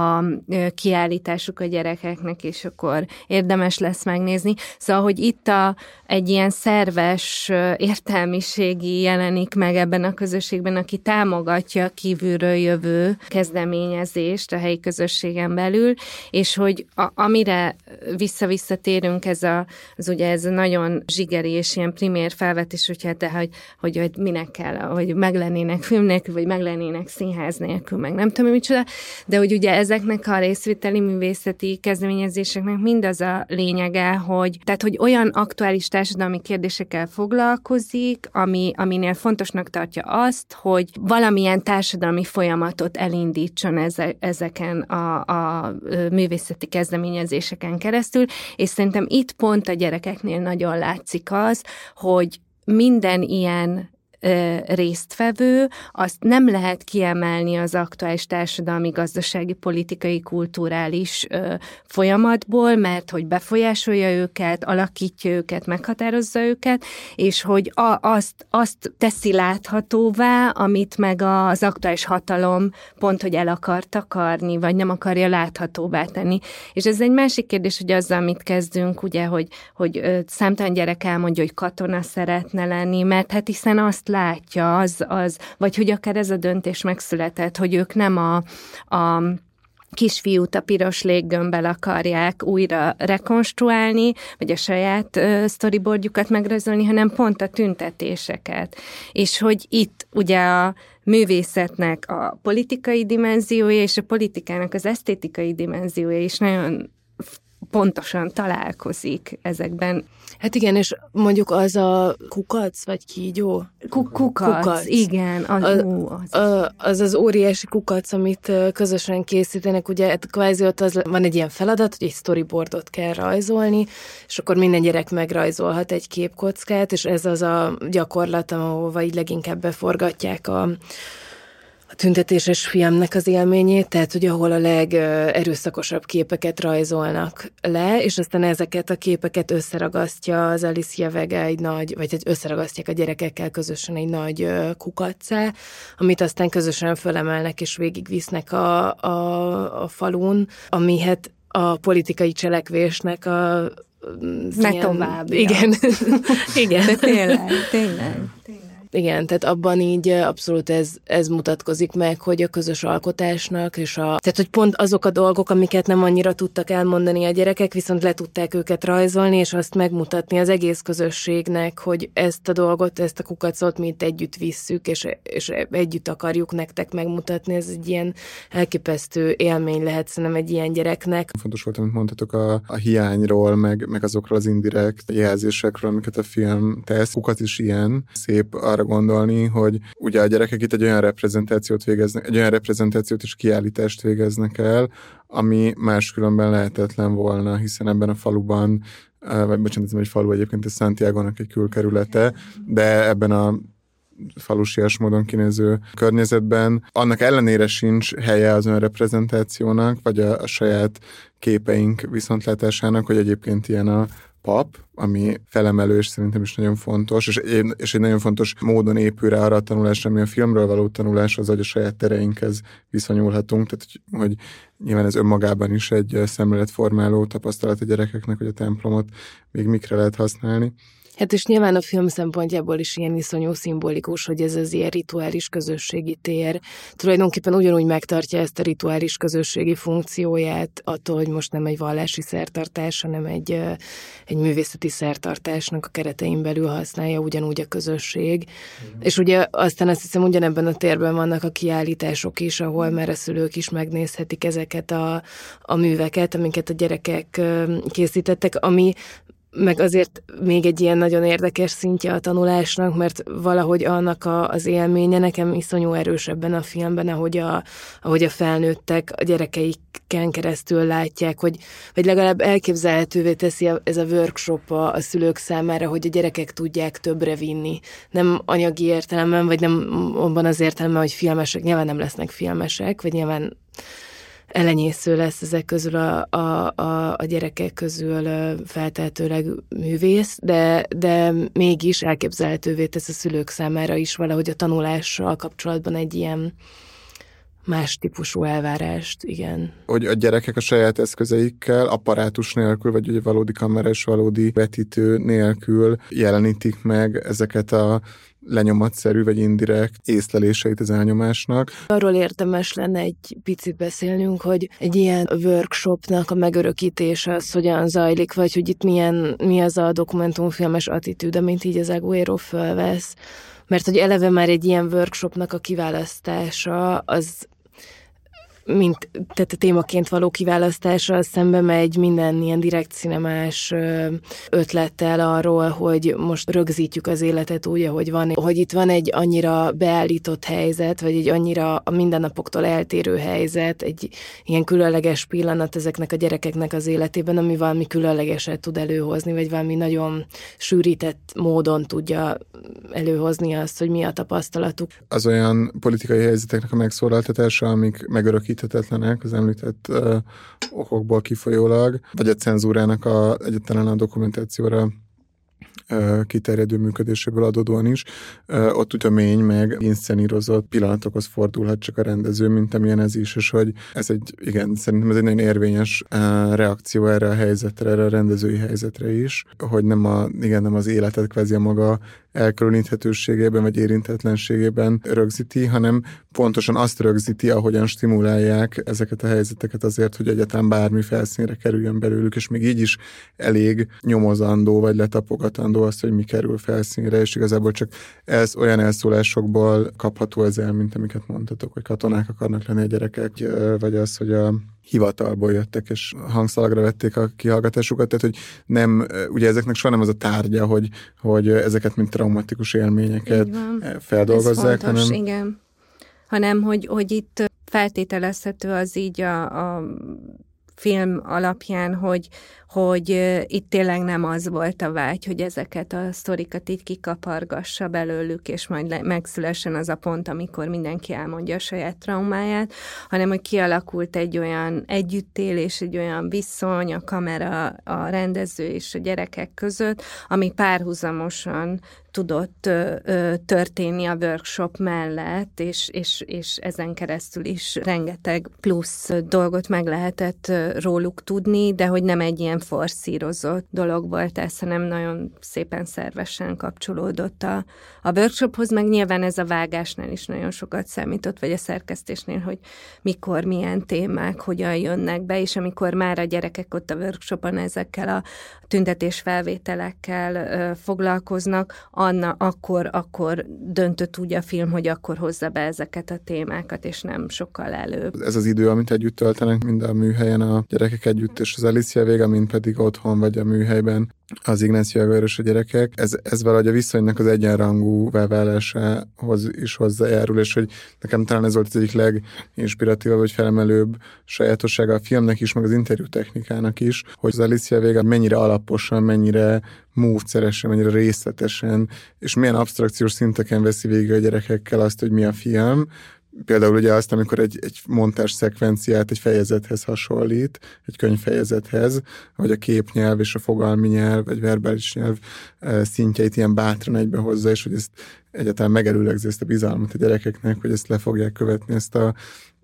B: kiállításuk a gyerekeknek, és akkor érdemes lesz megnézni. Szóval, hogy itt a, egy ilyen szerves értelmiségi jelenik meg ebben a közösségben, aki támogatja kívülről jövő kezdeményezést a helyi közösségen belül, és hogy a, amire vissza-visszatérünk, ez a, az ugye ez a nagyon zsigeri és ilyen primér felvetés, hogyha te, hogy, hogy, hogy minek kell, hogy meglennének film nélkül, vagy meglennének színház nélkül, meg nem tudom, micsoda, de hogy ugye ezeknek a részvételi művészeti kezdeményezéseknek mindaz a lényege, hogy, tehát, hogy olyan aktuális társadalmi kérdésekkel foglalkozik, ami, aminél fontosnak tartja azt, hogy valamilyen társadalmi folyamatot elindítson eze, ezeken a, a művészeti kezdeményezéseken keresztül, és szerintem itt pont a gyerekeknél nagyon látszik az, hogy minden ilyen résztvevő, azt nem lehet kiemelni az aktuális társadalmi, gazdasági, politikai, kulturális folyamatból, mert hogy befolyásolja őket, alakítja őket, meghatározza őket, és hogy a, azt, azt teszi láthatóvá, amit meg az aktuális hatalom pont, hogy el akar takarni, vagy nem akarja láthatóvá tenni. És ez egy másik kérdés, hogy azzal, amit kezdünk, ugye, hogy, hogy számtalan gyerek elmondja, hogy katona szeretne lenni, mert hát hiszen azt látja, az, az, vagy hogy akár ez a döntés megszületett, hogy ők nem a, a kisfiút a piros léggömbbel akarják újra rekonstruálni, vagy a saját storyboardjukat megrajzolni, hanem pont a tüntetéseket. És hogy itt ugye a művészetnek a politikai dimenziója és a politikának az esztétikai dimenziója is nagyon pontosan találkozik ezekben.
C: Hát igen, és mondjuk az a kukac, vagy kígyó?
B: Kukac, kukac. igen. Az, a,
C: ú, az. A, az az óriási kukac, amit közösen készítenek, ugye hát kvázi ott az, van egy ilyen feladat, hogy egy storyboardot kell rajzolni, és akkor minden gyerek megrajzolhat egy képkockát, és ez az a gyakorlat, ahova így leginkább beforgatják a tüntetéses filmnek az élményét, tehát hogy ahol a legerőszakosabb képeket rajzolnak le, és aztán ezeket a képeket összeragasztja az Alicia Vega egy nagy, vagy egy összeragasztják a gyerekekkel közösen egy nagy kukacá, amit aztán közösen fölemelnek és végigvisznek a, a, a falun, ami hát a politikai cselekvésnek a
B: ne tovább.
C: Igen. igen.
B: De tényleg, tényleg. tényleg.
C: Igen, tehát abban így abszolút ez, ez mutatkozik meg, hogy a közös alkotásnak, és a, tehát hogy pont azok a dolgok, amiket nem annyira tudtak elmondani a gyerekek, viszont le tudták őket rajzolni, és azt megmutatni az egész közösségnek, hogy ezt a dolgot, ezt a kukacot mi itt együtt visszük, és, és együtt akarjuk nektek megmutatni. Ez egy ilyen elképesztő élmény lehet szerintem egy ilyen gyereknek.
A: Fontos volt, amit mondtatok a, a hiányról, meg, meg azokról az indirekt jelzésekről, amiket a film tesz. Kukat is ilyen szép arra gondolni, hogy ugye a gyerekek itt egy olyan reprezentációt végeznek, egy olyan reprezentációt és kiállítást végeznek el, ami máskülönben lehetetlen volna, hiszen ebben a faluban, vagy bocsánat, ez egy falu egyébként, ez santiago egy külkerülete, de ebben a falusias módon kinéző környezetben. Annak ellenére sincs helye az önreprezentációnak, vagy a, a saját képeink viszontlátásának, hogy egyébként ilyen a pap, ami felemelő, és szerintem is nagyon fontos, és, és egy nagyon fontos módon épül rá arra a tanulásra, ami a filmről való tanulás, az, hogy a saját tereinkhez viszonyulhatunk, tehát hogy, hogy nyilván ez önmagában is egy szemléletformáló tapasztalat a gyerekeknek, hogy a templomot még mikre lehet használni.
C: Hát és nyilván a film szempontjából is ilyen iszonyú szimbolikus, hogy ez az ilyen rituális közösségi tér tulajdonképpen ugyanúgy megtartja ezt a rituális közösségi funkcióját, attól, hogy most nem egy vallási szertartás, hanem egy, egy művészeti szertartásnak a keretein belül használja ugyanúgy a közösség. Mm. És ugye aztán azt hiszem ugyanebben a térben vannak a kiállítások is, ahol már a szülők is megnézhetik ezeket a, a műveket, amiket a gyerekek készítettek, ami meg azért még egy ilyen nagyon érdekes szintje a tanulásnak, mert valahogy annak a, az élménye nekem iszonyú erős ebben a filmben, ahogy a, ahogy a felnőttek a gyerekeiken keresztül látják, hogy, vagy legalább elképzelhetővé teszi a, ez a workshop a, a szülők számára, hogy a gyerekek tudják többre vinni. Nem anyagi értelemben, vagy nem abban az értelemben, hogy filmesek, nyilván nem lesznek filmesek, vagy nyilván elenyésző lesz ezek közül a, a, a, a gyerekek közül feltehetőleg művész, de, de mégis elképzelhetővé tesz a szülők számára is valahogy a tanulással kapcsolatban egy ilyen más típusú elvárást, igen.
A: Hogy a gyerekek a saját eszközeikkel, apparátus nélkül, vagy ugye valódi kamerás, valódi vetítő nélkül jelenítik meg ezeket a lenyomatszerű vagy indirekt észleléseit az elnyomásnak.
C: Arról érdemes lenne egy picit beszélnünk, hogy egy ilyen workshopnak a megörökítése az hogyan zajlik, vagy hogy itt milyen, mi az a dokumentumfilmes attitűd, amit így az Aguero fölvesz. Mert hogy eleve már egy ilyen workshopnak a kiválasztása az mint, tehát a témaként való kiválasztása szembe megy minden ilyen direkt cinemás ötlettel arról, hogy most rögzítjük az életet úgy, ahogy van, hogy itt van egy annyira beállított helyzet, vagy egy annyira a mindennapoktól eltérő helyzet, egy ilyen különleges pillanat ezeknek a gyerekeknek az életében, ami valami különlegeset tud előhozni, vagy valami nagyon sűrített módon tudja előhozni azt, hogy mi a tapasztalatuk.
A: Az olyan politikai helyzeteknek a megszólaltatása, amik megörökít említhetetlenek az említett uh, okokból kifolyólag, vagy a cenzúrának a, egyetlen a dokumentációra kiterjedő működéséből adódóan is. Ott ugye mény meg inszenírozott pillanatokhoz fordulhat csak a rendező, mint amilyen ez is, és hogy ez egy, igen, szerintem ez egy nagyon érvényes reakció erre a helyzetre, erre a rendezői helyzetre is, hogy nem, a, igen, nem az életet kvázi a maga elkülöníthetőségében vagy érintetlenségében rögzíti, hanem pontosan azt rögzíti, ahogyan stimulálják ezeket a helyzeteket azért, hogy egyáltalán bármi felszínre kerüljön belőlük, és még így is elég nyomozandó vagy letapogatandó azt, hogy mi kerül felszínre, és igazából csak ez olyan elszólásokból kapható ez el, mint amiket mondtatok, hogy katonák akarnak lenni a gyerekek, vagy az, hogy a hivatalból jöttek, és hangszalagra vették a kihallgatásukat, tehát hogy nem, ugye ezeknek soha nem az a tárgya, hogy, hogy ezeket mint traumatikus élményeket feldolgozzák,
B: Ez fontos, hanem... igen. Hanem, hogy, hogy itt feltételezhető az így a, a film alapján, hogy, hogy itt tényleg nem az volt a vágy, hogy ezeket a sztorikat így kikapargassa belőlük, és majd megszülessen az a pont, amikor mindenki elmondja a saját traumáját, hanem hogy kialakult egy olyan együttélés, egy olyan viszony a kamera, a rendező és a gyerekek között, ami párhuzamosan tudott ö, történni a workshop mellett, és, és, és ezen keresztül is rengeteg plusz dolgot meg lehetett róluk tudni, de hogy nem egy ilyen forszírozott dolog volt ez, hanem nagyon szépen szervesen kapcsolódott a, a workshophoz, meg nyilván ez a vágásnál is nagyon sokat számított, vagy a szerkesztésnél, hogy mikor, milyen témák, hogyan jönnek be, és amikor már a gyerekek ott a workshopon ezekkel a tüntetés felvételekkel ö, foglalkoznak, Anna akkor, akkor döntött úgy a film, hogy akkor hozza be ezeket a témákat, és nem sokkal előbb.
A: Ez az idő, amit együtt töltenek mind a műhelyen a gyerekek együtt, és az Alicia vége, mint pedig otthon vagy a műhelyben az Ignácio Agueros a gyerekek. Ez, ez valahogy a viszonynak az egyenrangú válásához is hozzájárul, és hogy nekem talán ez volt az egyik leginspiratívabb vagy felemelőbb sajátossága a filmnek is, meg az interjú technikának is, hogy az Alicia vége mennyire alaposan, mennyire módszeresen, mennyire részletesen, és milyen abstrakciós szinteken veszi végig a gyerekekkel azt, hogy mi a film, például ugye azt, amikor egy, egy montás szekvenciát egy fejezethez hasonlít, egy könyvfejezethez, vagy a képnyelv és a fogalmi nyelv, vagy verbális nyelv e, szintjeit ilyen bátran egybe hozza, és hogy ezt egyáltalán megerőlegzi ezt a bizalmat a gyerekeknek, hogy ezt le fogják követni, ezt a,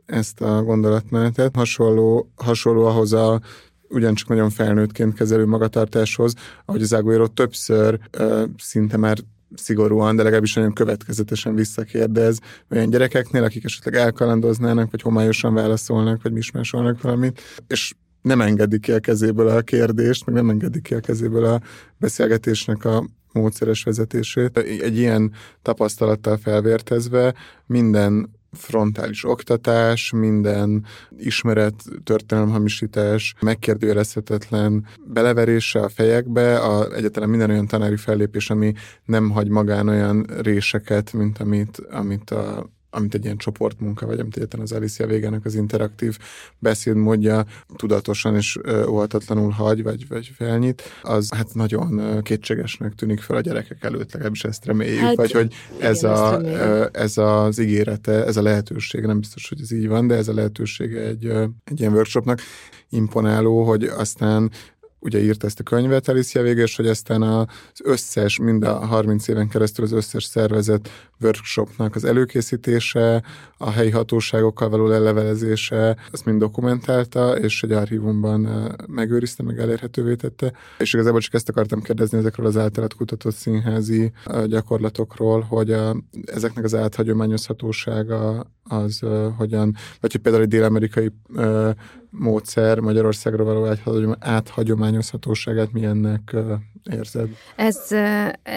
A: ezt a gondolatmenetet. Hasonló, hasonló ahhoz a ugyancsak nagyon felnőttként kezelő magatartáshoz, ahogy az Aguero többször ö, szinte már szigorúan, de legalábbis nagyon következetesen visszakérdez olyan gyerekeknél, akik esetleg elkalandoznának, vagy homályosan válaszolnak, vagy mismásolnak valamit, és nem engedik ki a kezéből a kérdést, meg nem engedik ki a kezéből a beszélgetésnek a módszeres vezetését. Egy ilyen tapasztalattal felvértezve minden frontális oktatás, minden ismeret, történelemhamisítás, megkérdőjelezhetetlen beleverése a fejekbe, a, egyáltalán minden olyan tanári fellépés, ami nem hagy magán olyan réseket, mint amit, amit a amit egy ilyen csoportmunka, vagy amit egyetlen az Alicia végenek az interaktív beszédmódja tudatosan és óhatatlanul hagy, vagy, vagy felnyit, az hát nagyon kétségesnek tűnik fel a gyerekek előtt, legalábbis ezt reméljük, hát, vagy hogy ez, igen, a, ez az ígérete, ez a lehetőség, nem biztos, hogy ez így van, de ez a lehetősége egy, egy ilyen workshopnak imponáló, hogy aztán ugye írt ezt a könyvet Alicia Végés, hogy aztán az összes, mind a 30 éven keresztül az összes szervezet workshopnak az előkészítése, a helyi hatóságokkal való lelevelezése, azt mind dokumentálta, és egy archívumban megőrizte, meg elérhetővé tette. És igazából csak ezt akartam kérdezni ezekről az általát kutatott színházi gyakorlatokról, hogy a, ezeknek az áthagyományozhatósága az uh, hogyan, vagy hogy például egy dél-amerikai módszer Magyarországra való áthagyományozhatóságát milyennek érzed?
B: Ez,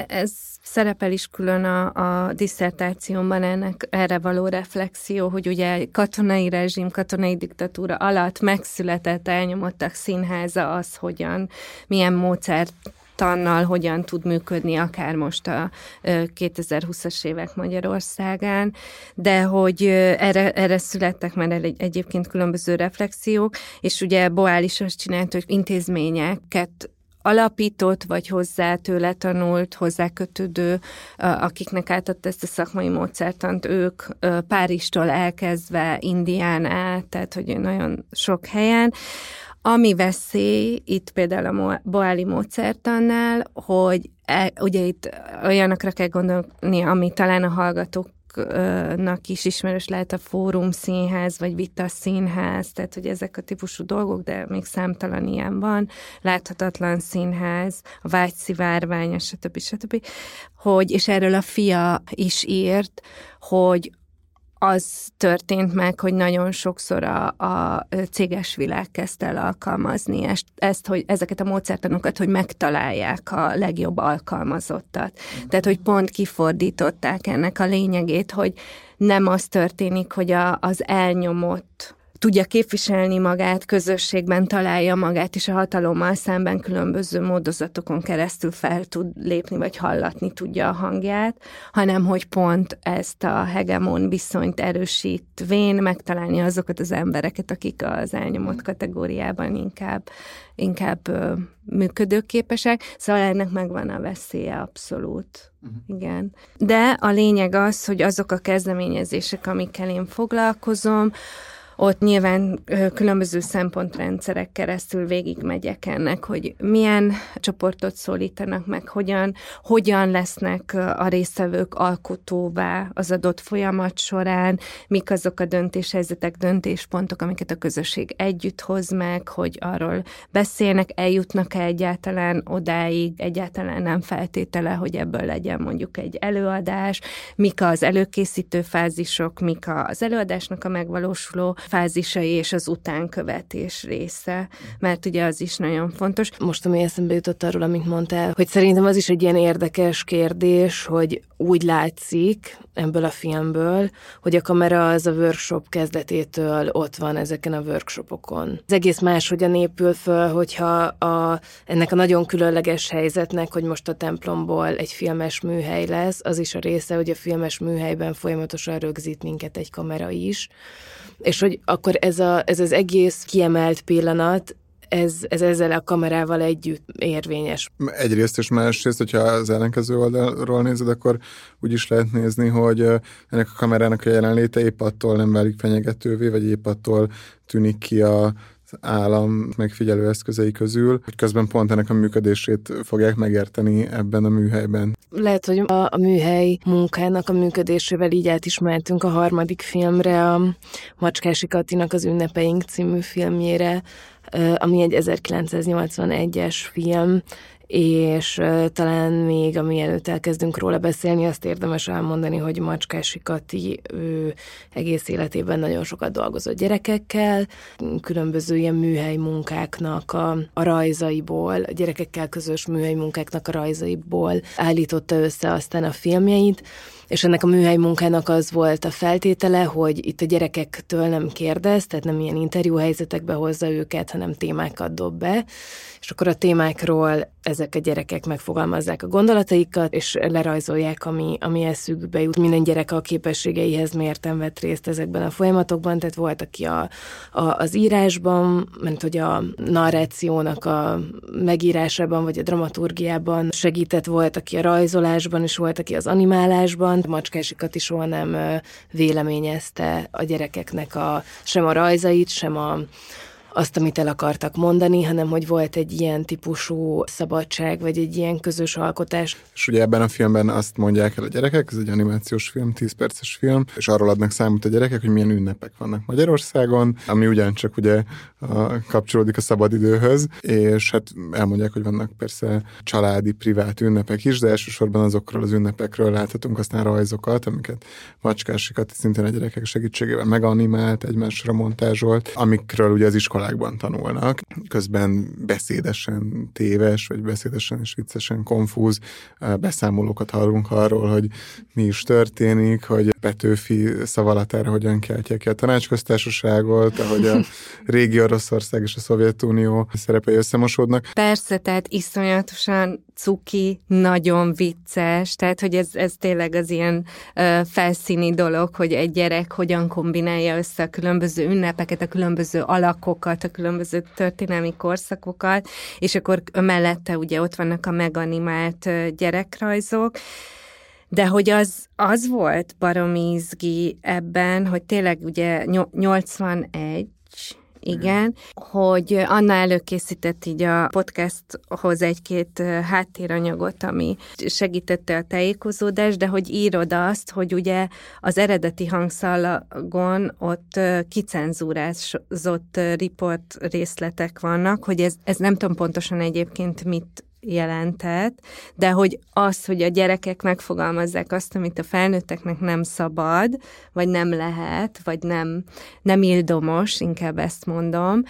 B: ez szerepel is külön a, a diszertációmban ennek erre való reflexió, hogy ugye katonai rezsim, katonai diktatúra alatt megszületett, elnyomottak színháza az, hogyan, milyen módszert tannal hogyan tud működni, akár most a 2020-as évek Magyarországán, de hogy erre, erre születtek már egy, egyébként különböző reflexiók, és ugye Boál is azt csinált, hogy intézményeket alapított, vagy hozzá tőle tanult, hozzá kötődő, akiknek átadta ezt a szakmai módszertant, ők Párizstól elkezdve Indián át, tehát hogy nagyon sok helyen. Ami veszély itt például a Boáli módszertannál, hogy e, ugye itt olyanokra kell gondolni, ami talán a hallgatók is ismerős lehet a fórum színház, vagy vita színház, tehát hogy ezek a típusú dolgok, de még számtalan ilyen van, láthatatlan színház, a vágyszivárvány, stb. stb. Hogy, és erről a fia is írt, hogy az történt meg, hogy nagyon sokszor a, a céges világ kezdte el alkalmazni ezt, ezt, hogy ezeket a módszertanokat, hogy megtalálják a legjobb alkalmazottat. Tehát, hogy pont kifordították ennek a lényegét, hogy nem az történik, hogy a, az elnyomott tudja képviselni magát, közösségben találja magát, és a hatalommal szemben különböző módozatokon keresztül fel tud lépni, vagy hallatni tudja a hangját, hanem hogy pont ezt a hegemon viszonyt erősítvén megtalálni azokat az embereket, akik az elnyomott kategóriában inkább, inkább működőképesek, szóval ennek megvan a veszélye abszolút. Uh-huh. Igen. De a lényeg az, hogy azok a kezdeményezések, amikkel én foglalkozom, ott nyilván különböző szempontrendszerek keresztül végigmegyek ennek, hogy milyen csoportot szólítanak meg, hogyan, hogyan lesznek a résztvevők alkotóvá az adott folyamat során, mik azok a döntéshelyzetek, döntéspontok, amiket a közösség együtt hoz meg, hogy arról beszélnek, eljutnak-e egyáltalán odáig, egyáltalán nem feltétele, hogy ebből legyen mondjuk egy előadás, mik az előkészítő fázisok, mik az előadásnak a megvalósuló fázisai és az utánkövetés része, mert ugye az is nagyon fontos.
C: Most, ami eszembe jutott arról, amit mondtál, hogy szerintem az is egy ilyen érdekes kérdés, hogy úgy látszik ebből a filmből, hogy a kamera az a workshop kezdetétől ott van ezeken a workshopokon. Az egész máshogyan épül föl, hogyha a, ennek a nagyon különleges helyzetnek, hogy most a templomból egy filmes műhely lesz, az is a része, hogy a filmes műhelyben folyamatosan rögzít minket egy kamera is, és hogy akkor ez, a, ez az egész kiemelt pillanat, ez, ez ezzel a kamerával együtt érvényes.
A: Egyrészt és másrészt, hogyha az ellenkező oldalról nézed, akkor úgy is lehet nézni, hogy ennek a kamerának a jelenléte épp attól nem válik fenyegetővé, vagy épp attól tűnik ki a állam megfigyelő eszközei közül, hogy közben pont ennek a működését fogják megérteni ebben a műhelyben.
C: Lehet, hogy a, a műhely munkának a működésével így át is mentünk a harmadik filmre, a Macskási Katinak az Ünnepeink című filmjére, ami egy 1981-es film, és talán még, ami előtt elkezdünk róla beszélni, azt érdemes elmondani, hogy Macskási Kati ő egész életében nagyon sokat dolgozott gyerekekkel, különböző ilyen műhely munkáknak a, a rajzaiból, a gyerekekkel közös műhely munkáknak a rajzaiból állította össze aztán a filmjeit, és ennek a műhely munkának az volt a feltétele, hogy itt a gyerekektől nem kérdez, tehát nem ilyen interjúhelyzetekbe hozza őket, hanem témákat dob be, és akkor a témákról ezek a gyerekek megfogalmazzák a gondolataikat, és lerajzolják, ami, ami eszükbe jut. Minden gyerek a képességeihez mérten vett részt ezekben a folyamatokban, tehát volt, aki a, a, az írásban, mert hogy a narrációnak a megírásában, vagy a dramaturgiában segített, volt, aki a rajzolásban, és volt, aki az animálásban. Macskásikat is soha nem véleményezte a gyerekeknek a, sem a rajzait, sem a, azt, amit el akartak mondani, hanem hogy volt egy ilyen típusú szabadság, vagy egy ilyen közös alkotás.
A: És ugye ebben a filmben azt mondják el a gyerekek, ez egy animációs film, 10 perces film, és arról adnak számot a gyerekek, hogy milyen ünnepek vannak Magyarországon, ami ugyancsak ugye a, kapcsolódik a szabadidőhöz, és hát elmondják, hogy vannak persze családi, privát ünnepek is, de elsősorban azokról az ünnepekről láthatunk aztán rajzokat, amiket macskásikat szintén a gyerekek segítségével meganimált, egymásra montázsolt, amikről ugye az iskola iskolákban tanulnak, közben beszédesen téves, vagy beszédesen és viccesen konfúz beszámolókat hallunk arról, hogy mi is történik, hogy Petőfi szavalatára hogyan keltje ki a tanácsköztársaságot, ahogy a régi Oroszország és a Szovjetunió szerepei összemosódnak.
B: Persze, tehát iszonyatosan cuki, nagyon vicces, tehát hogy ez, ez tényleg az ilyen ö, felszíni dolog, hogy egy gyerek hogyan kombinálja össze a különböző ünnepeket, a különböző alakokat, a különböző történelmi korszakokat, és akkor mellette ugye ott vannak a meganimált gyerekrajzok, de hogy az, az volt baromi izgi ebben, hogy tényleg ugye 81, igen, hogy Anna előkészített így a podcasthoz egy-két háttéranyagot, ami segítette a tájékozódást, de hogy írod azt, hogy ugye az eredeti hangszalagon ott kicenzúrázott riport részletek vannak, hogy ez, ez nem tudom pontosan egyébként mit jelentett, de hogy az, hogy a gyerekek megfogalmazzák azt, amit a felnőtteknek nem szabad, vagy nem lehet, vagy nem, nem ildomos, inkább ezt mondom,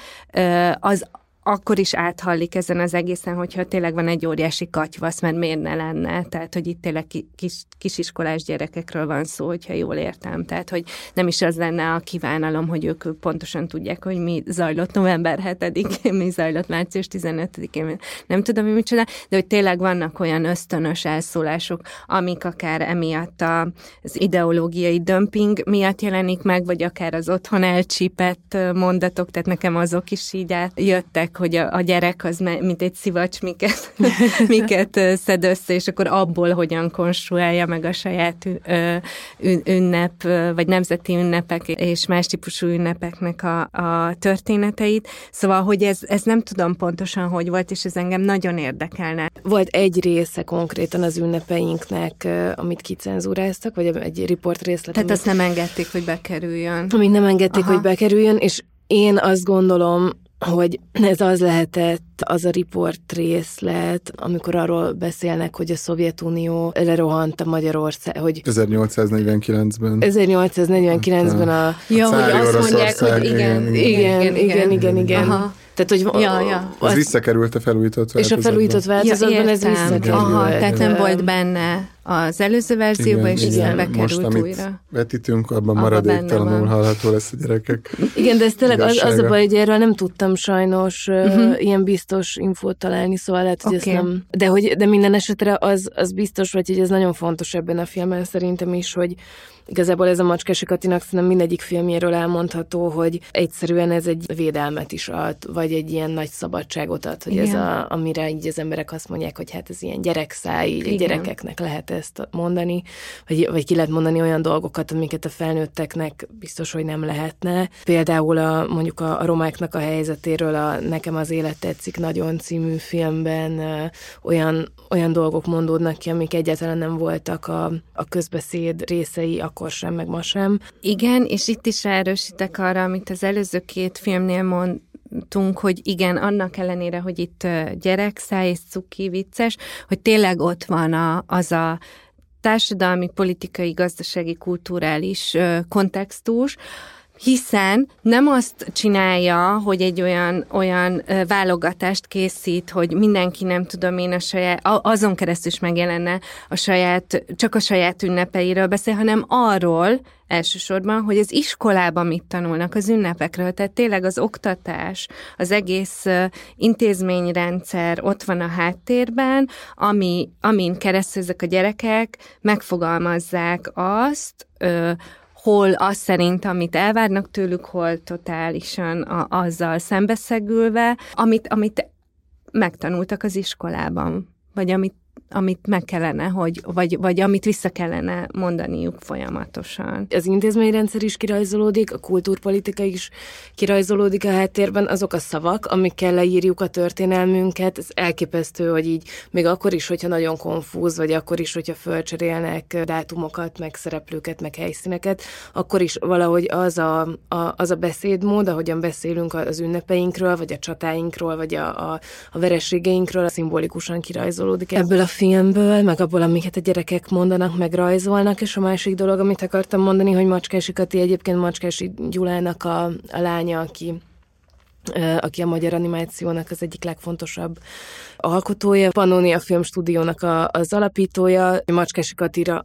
B: az akkor is áthallik ezen az egészen, hogyha tényleg van egy óriási katyvasz, mert miért ne lenne? Tehát, hogy itt tényleg kis, kisiskolás gyerekekről van szó, hogyha jól értem. Tehát, hogy nem is az lenne a kívánalom, hogy ők pontosan tudják, hogy mi zajlott november 7-én, mi zajlott március 15-én, nem tudom, mi micsoda, de hogy tényleg vannak olyan ösztönös elszólások, amik akár emiatt az ideológiai dömping miatt jelenik meg, vagy akár az otthon elcsípett mondatok, tehát nekem azok is így jöttek hogy a, a gyerek az mint egy szivacs, miket, miket szed össze, és akkor abból hogyan konstruálja meg a saját ünnep, vagy nemzeti ünnepek és más típusú ünnepeknek a, a történeteit. Szóval, hogy ez, ez nem tudom pontosan, hogy volt, és ez engem nagyon érdekelne.
C: Volt egy része konkrétan az ünnepeinknek, amit kicenzúráztak, vagy egy riport részlet.
B: Tehát amit, azt nem engedték, hogy bekerüljön.
C: Amit nem engedték, Aha. hogy bekerüljön, és én azt gondolom, hogy ez az lehetett az a riport részlet, amikor arról beszélnek, hogy a Szovjetunió lerohant a Magyarország, hogy...
A: 1849-ben.
C: 1849-ben a...
B: Ja, hogy azt mondják, hogy
C: igen, igen, igen, igen, igen. igen. Aha.
B: Tehát, hogy ja, ja.
A: Az, az visszakerült a felújított
C: változatban. És a felújított változatban ja, ez visszakerült.
B: Aha, tehát nem volt benne az előző verzióban, és aztán bekerült
A: Most, amit
B: újra.
A: vetítünk, abban maradéktalanul hallható lesz a gyerekek.
C: Igen, de ez tényleg az, az a baj, hogy erről nem tudtam sajnos uh-huh. ilyen biztos infót találni, szóval lehet, hogy okay. ez nem... De, hogy, de minden esetre az, az biztos, vagy hogy ez nagyon fontos ebben a filmben szerintem is, hogy Igazából ez a Macskesi Katinak szerintem mindegyik filmjéről elmondható, hogy egyszerűen ez egy védelmet is ad, vagy egy ilyen nagy szabadságot ad, hogy Igen. ez a, amire így az emberek azt mondják, hogy hát ez ilyen gyerekszáj, így a gyerekeknek lehet ezt mondani, vagy, vagy ki lehet mondani olyan dolgokat, amiket a felnőtteknek biztos, hogy nem lehetne. Például a, mondjuk a, a romáknak a helyzetéről a Nekem az élet tetszik nagyon című filmben olyan, olyan dolgok mondódnak ki, amik egyáltalán nem voltak a, a közbeszéd részei akkor sem, meg ma sem.
B: Igen, és itt is erősítek arra, amit az előző két filmnél mond, tartunk, hogy igen, annak ellenére, hogy itt gyerekszáj és cuki vicces, hogy tényleg ott van a, az a társadalmi, politikai, gazdasági, kulturális kontextus, hiszen nem azt csinálja, hogy egy olyan, olyan válogatást készít, hogy mindenki nem tudom én a saját, azon keresztül is megjelenne a saját, csak a saját ünnepeiről beszél, hanem arról elsősorban, hogy az iskolában mit tanulnak az ünnepekről, tehát tényleg az oktatás, az egész intézményrendszer ott van a háttérben, ami, amin keresztül ezek a gyerekek megfogalmazzák azt, hol az szerint, amit elvárnak tőlük, hol totálisan a, azzal szembeszegülve, amit, amit megtanultak az iskolában, vagy amit amit meg kellene, hogy, vagy, vagy amit vissza kellene mondaniuk folyamatosan.
C: Az intézményrendszer is kirajzolódik, a kultúrpolitika is kirajzolódik a háttérben, azok a szavak, amikkel leírjuk a történelmünket, ez elképesztő, hogy így még akkor is, hogyha nagyon konfúz, vagy akkor is, hogyha fölcserélnek dátumokat, meg szereplőket, meg helyszíneket, akkor is valahogy az a, a, az a beszédmód, ahogyan beszélünk az ünnepeinkről, vagy a csatáinkról, vagy a, a, a vereségeinkről, szimbolikusan kirajzolódik. Ebből a filmből, meg abból, amiket a gyerekek mondanak, meg rajzolnak, és a másik dolog, amit akartam mondani, hogy Macskási Kati egyébként Macskási Gyulának a, a lánya, aki aki a magyar animációnak az egyik legfontosabb alkotója, Pannonia Filmstúdiónak a, az alapítója, Macskási Katinak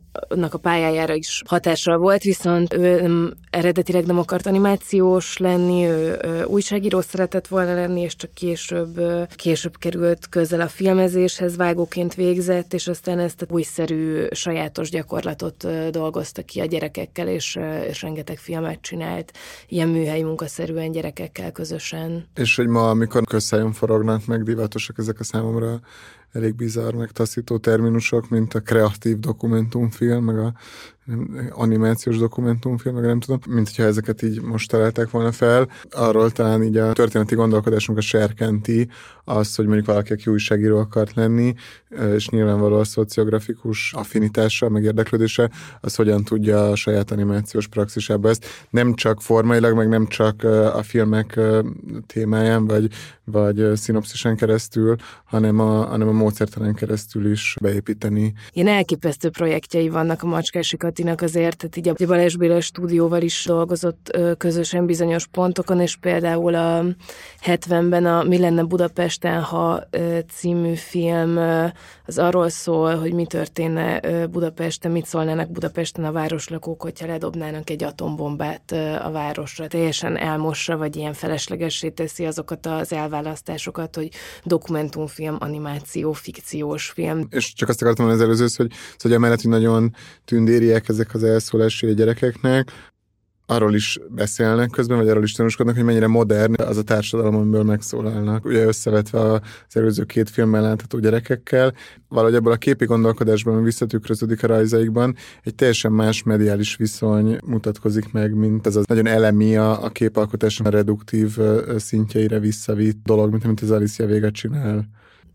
C: a pályájára is hatással volt, viszont ő nem, eredetileg nem akart animációs lenni, ő, ő újságíró szeretett volna lenni, és csak később, később került közel a filmezéshez, vágóként végzett, és aztán ezt a újszerű, sajátos gyakorlatot dolgozta ki a gyerekekkel, és, és rengeteg filmet csinált, ilyen műhelyi munkaszerűen gyerekekkel közösen.
A: És hogy ma, amikor közszájon forognak, meg divatosak ezek a számok, számomra elég bizarr, meg taszító terminusok, mint a kreatív dokumentumfilm, meg a animációs dokumentumfilm, meg nem tudom, mint hogyha ezeket így most találták volna fel. Arról talán így a történeti a serkenti az, hogy mondjuk valaki, aki újságíró akart lenni, és nyilvánvaló a szociografikus affinitással, meg érdeklődése, az hogyan tudja a saját animációs praxisába ezt nem csak formailag, meg nem csak a filmek témáján, vagy, vagy szinopszisen keresztül, hanem a, hanem a módszertelen keresztül is beépíteni.
C: Ilyen elképesztő projektjei vannak a Macskási Katinak azért, tehát így a Balázs Béla stúdióval is dolgozott közösen bizonyos pontokon, és például a 70-ben a Mi lenne Budapesten, ha című film az arról szól, hogy mi történne Budapesten, mit szólnának Budapesten a városlakók, hogyha ledobnának egy atombombát a városra. Teljesen elmossa, vagy ilyen feleslegessé teszi azokat az elválasztásokat, hogy dokumentumfilm, animáció, fikciós film.
A: És csak azt akartam mondani az előző, hogy, hogy emellett, hogy nagyon tündériek ezek az elszólásai gyerekeknek, arról is beszélnek közben, vagy arról is tanúskodnak, hogy mennyire modern az a társadalom, amiből megszólalnak. Ugye összevetve az előző két filmmel látható gyerekekkel, valahogy ebből a képi gondolkodásban, ami visszatükröződik a rajzaikban, egy teljesen más mediális viszony mutatkozik meg, mint ez az nagyon elemi a, a képalkotás a reduktív szintjeire visszavitt dolog, mint amit az Alicia véget csinál.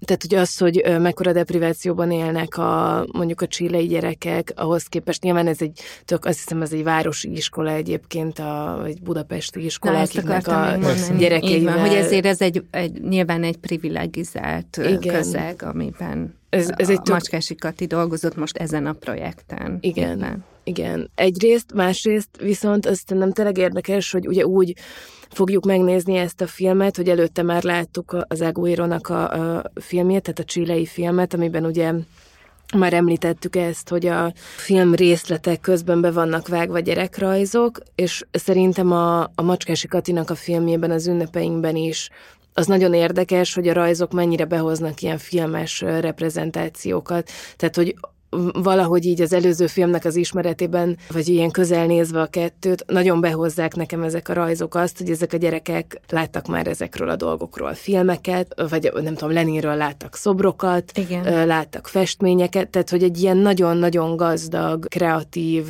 C: Tehát, hogy az, hogy mekkora deprivációban élnek a, mondjuk a csillai gyerekek, ahhoz képest nyilván ez egy, tök, azt hiszem ez egy városi iskola egyébként, a, egy budapesti iskola, Na, akiknek a gyerekeivel...
B: Van, hogy ezért ez egy, egy nyilván egy privilegizált Igen. közeg, amiben ez, ez egy tök... Macskási Kati dolgozott most ezen a projekten.
C: Igen. Éppen. Igen. Egyrészt, másrészt viszont azt nem tényleg érdekes, hogy ugye úgy fogjuk megnézni ezt a filmet, hogy előtte már láttuk az Aguironak a, a filmjét, tehát a csilei filmet, amiben ugye már említettük ezt, hogy a film részletek közben be vannak vágva gyerekrajzok, és szerintem a, a Macskási Katinak a filmjében, az ünnepeinkben is az nagyon érdekes, hogy a rajzok mennyire behoznak ilyen filmes reprezentációkat. Tehát, hogy valahogy így az előző filmnek az ismeretében, vagy ilyen közel nézve a kettőt, nagyon behozzák nekem ezek a rajzok azt, hogy ezek a gyerekek láttak már ezekről a dolgokról filmeket, vagy nem tudom, Leninről láttak szobrokat, Igen. láttak festményeket, tehát hogy egy ilyen nagyon-nagyon gazdag, kreatív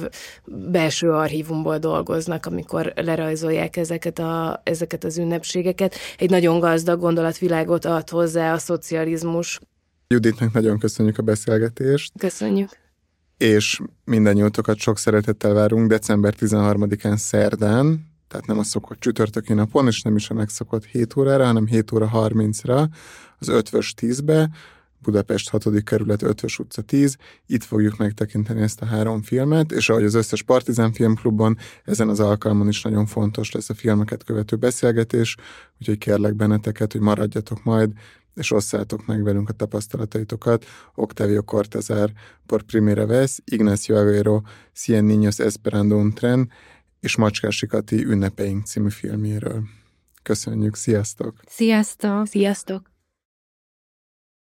C: belső archívumból dolgoznak, amikor lerajzolják ezeket, a, ezeket az ünnepségeket. Egy nagyon gazdag gondolatvilágot ad hozzá a szocializmus
A: Juditnak nagyon köszönjük a beszélgetést.
C: Köszönjük.
A: És mindannyiótokat sok szeretettel várunk december 13-án szerdán, tehát nem a szokott csütörtöki napon, és nem is a megszokott 7 órára, hanem 7 óra 30-ra, az Ötvös 10-be, Budapest 6. kerület 5 utca 10. Itt fogjuk megtekinteni ezt a három filmet, és ahogy az összes Partizán Filmklubban, ezen az alkalmon is nagyon fontos lesz a filmeket követő beszélgetés, úgyhogy kérlek benneteket, hogy maradjatok majd, és osszátok meg velünk a tapasztalataitokat. Octavio Cortázar por primera vez, Ignacio Aguero, Cien Niños Esperando un Tren, és Macskás Sikati ünnepeink című filmjéről. Köszönjük, sziasztok!
B: Sziasztok!
C: Sziasztok!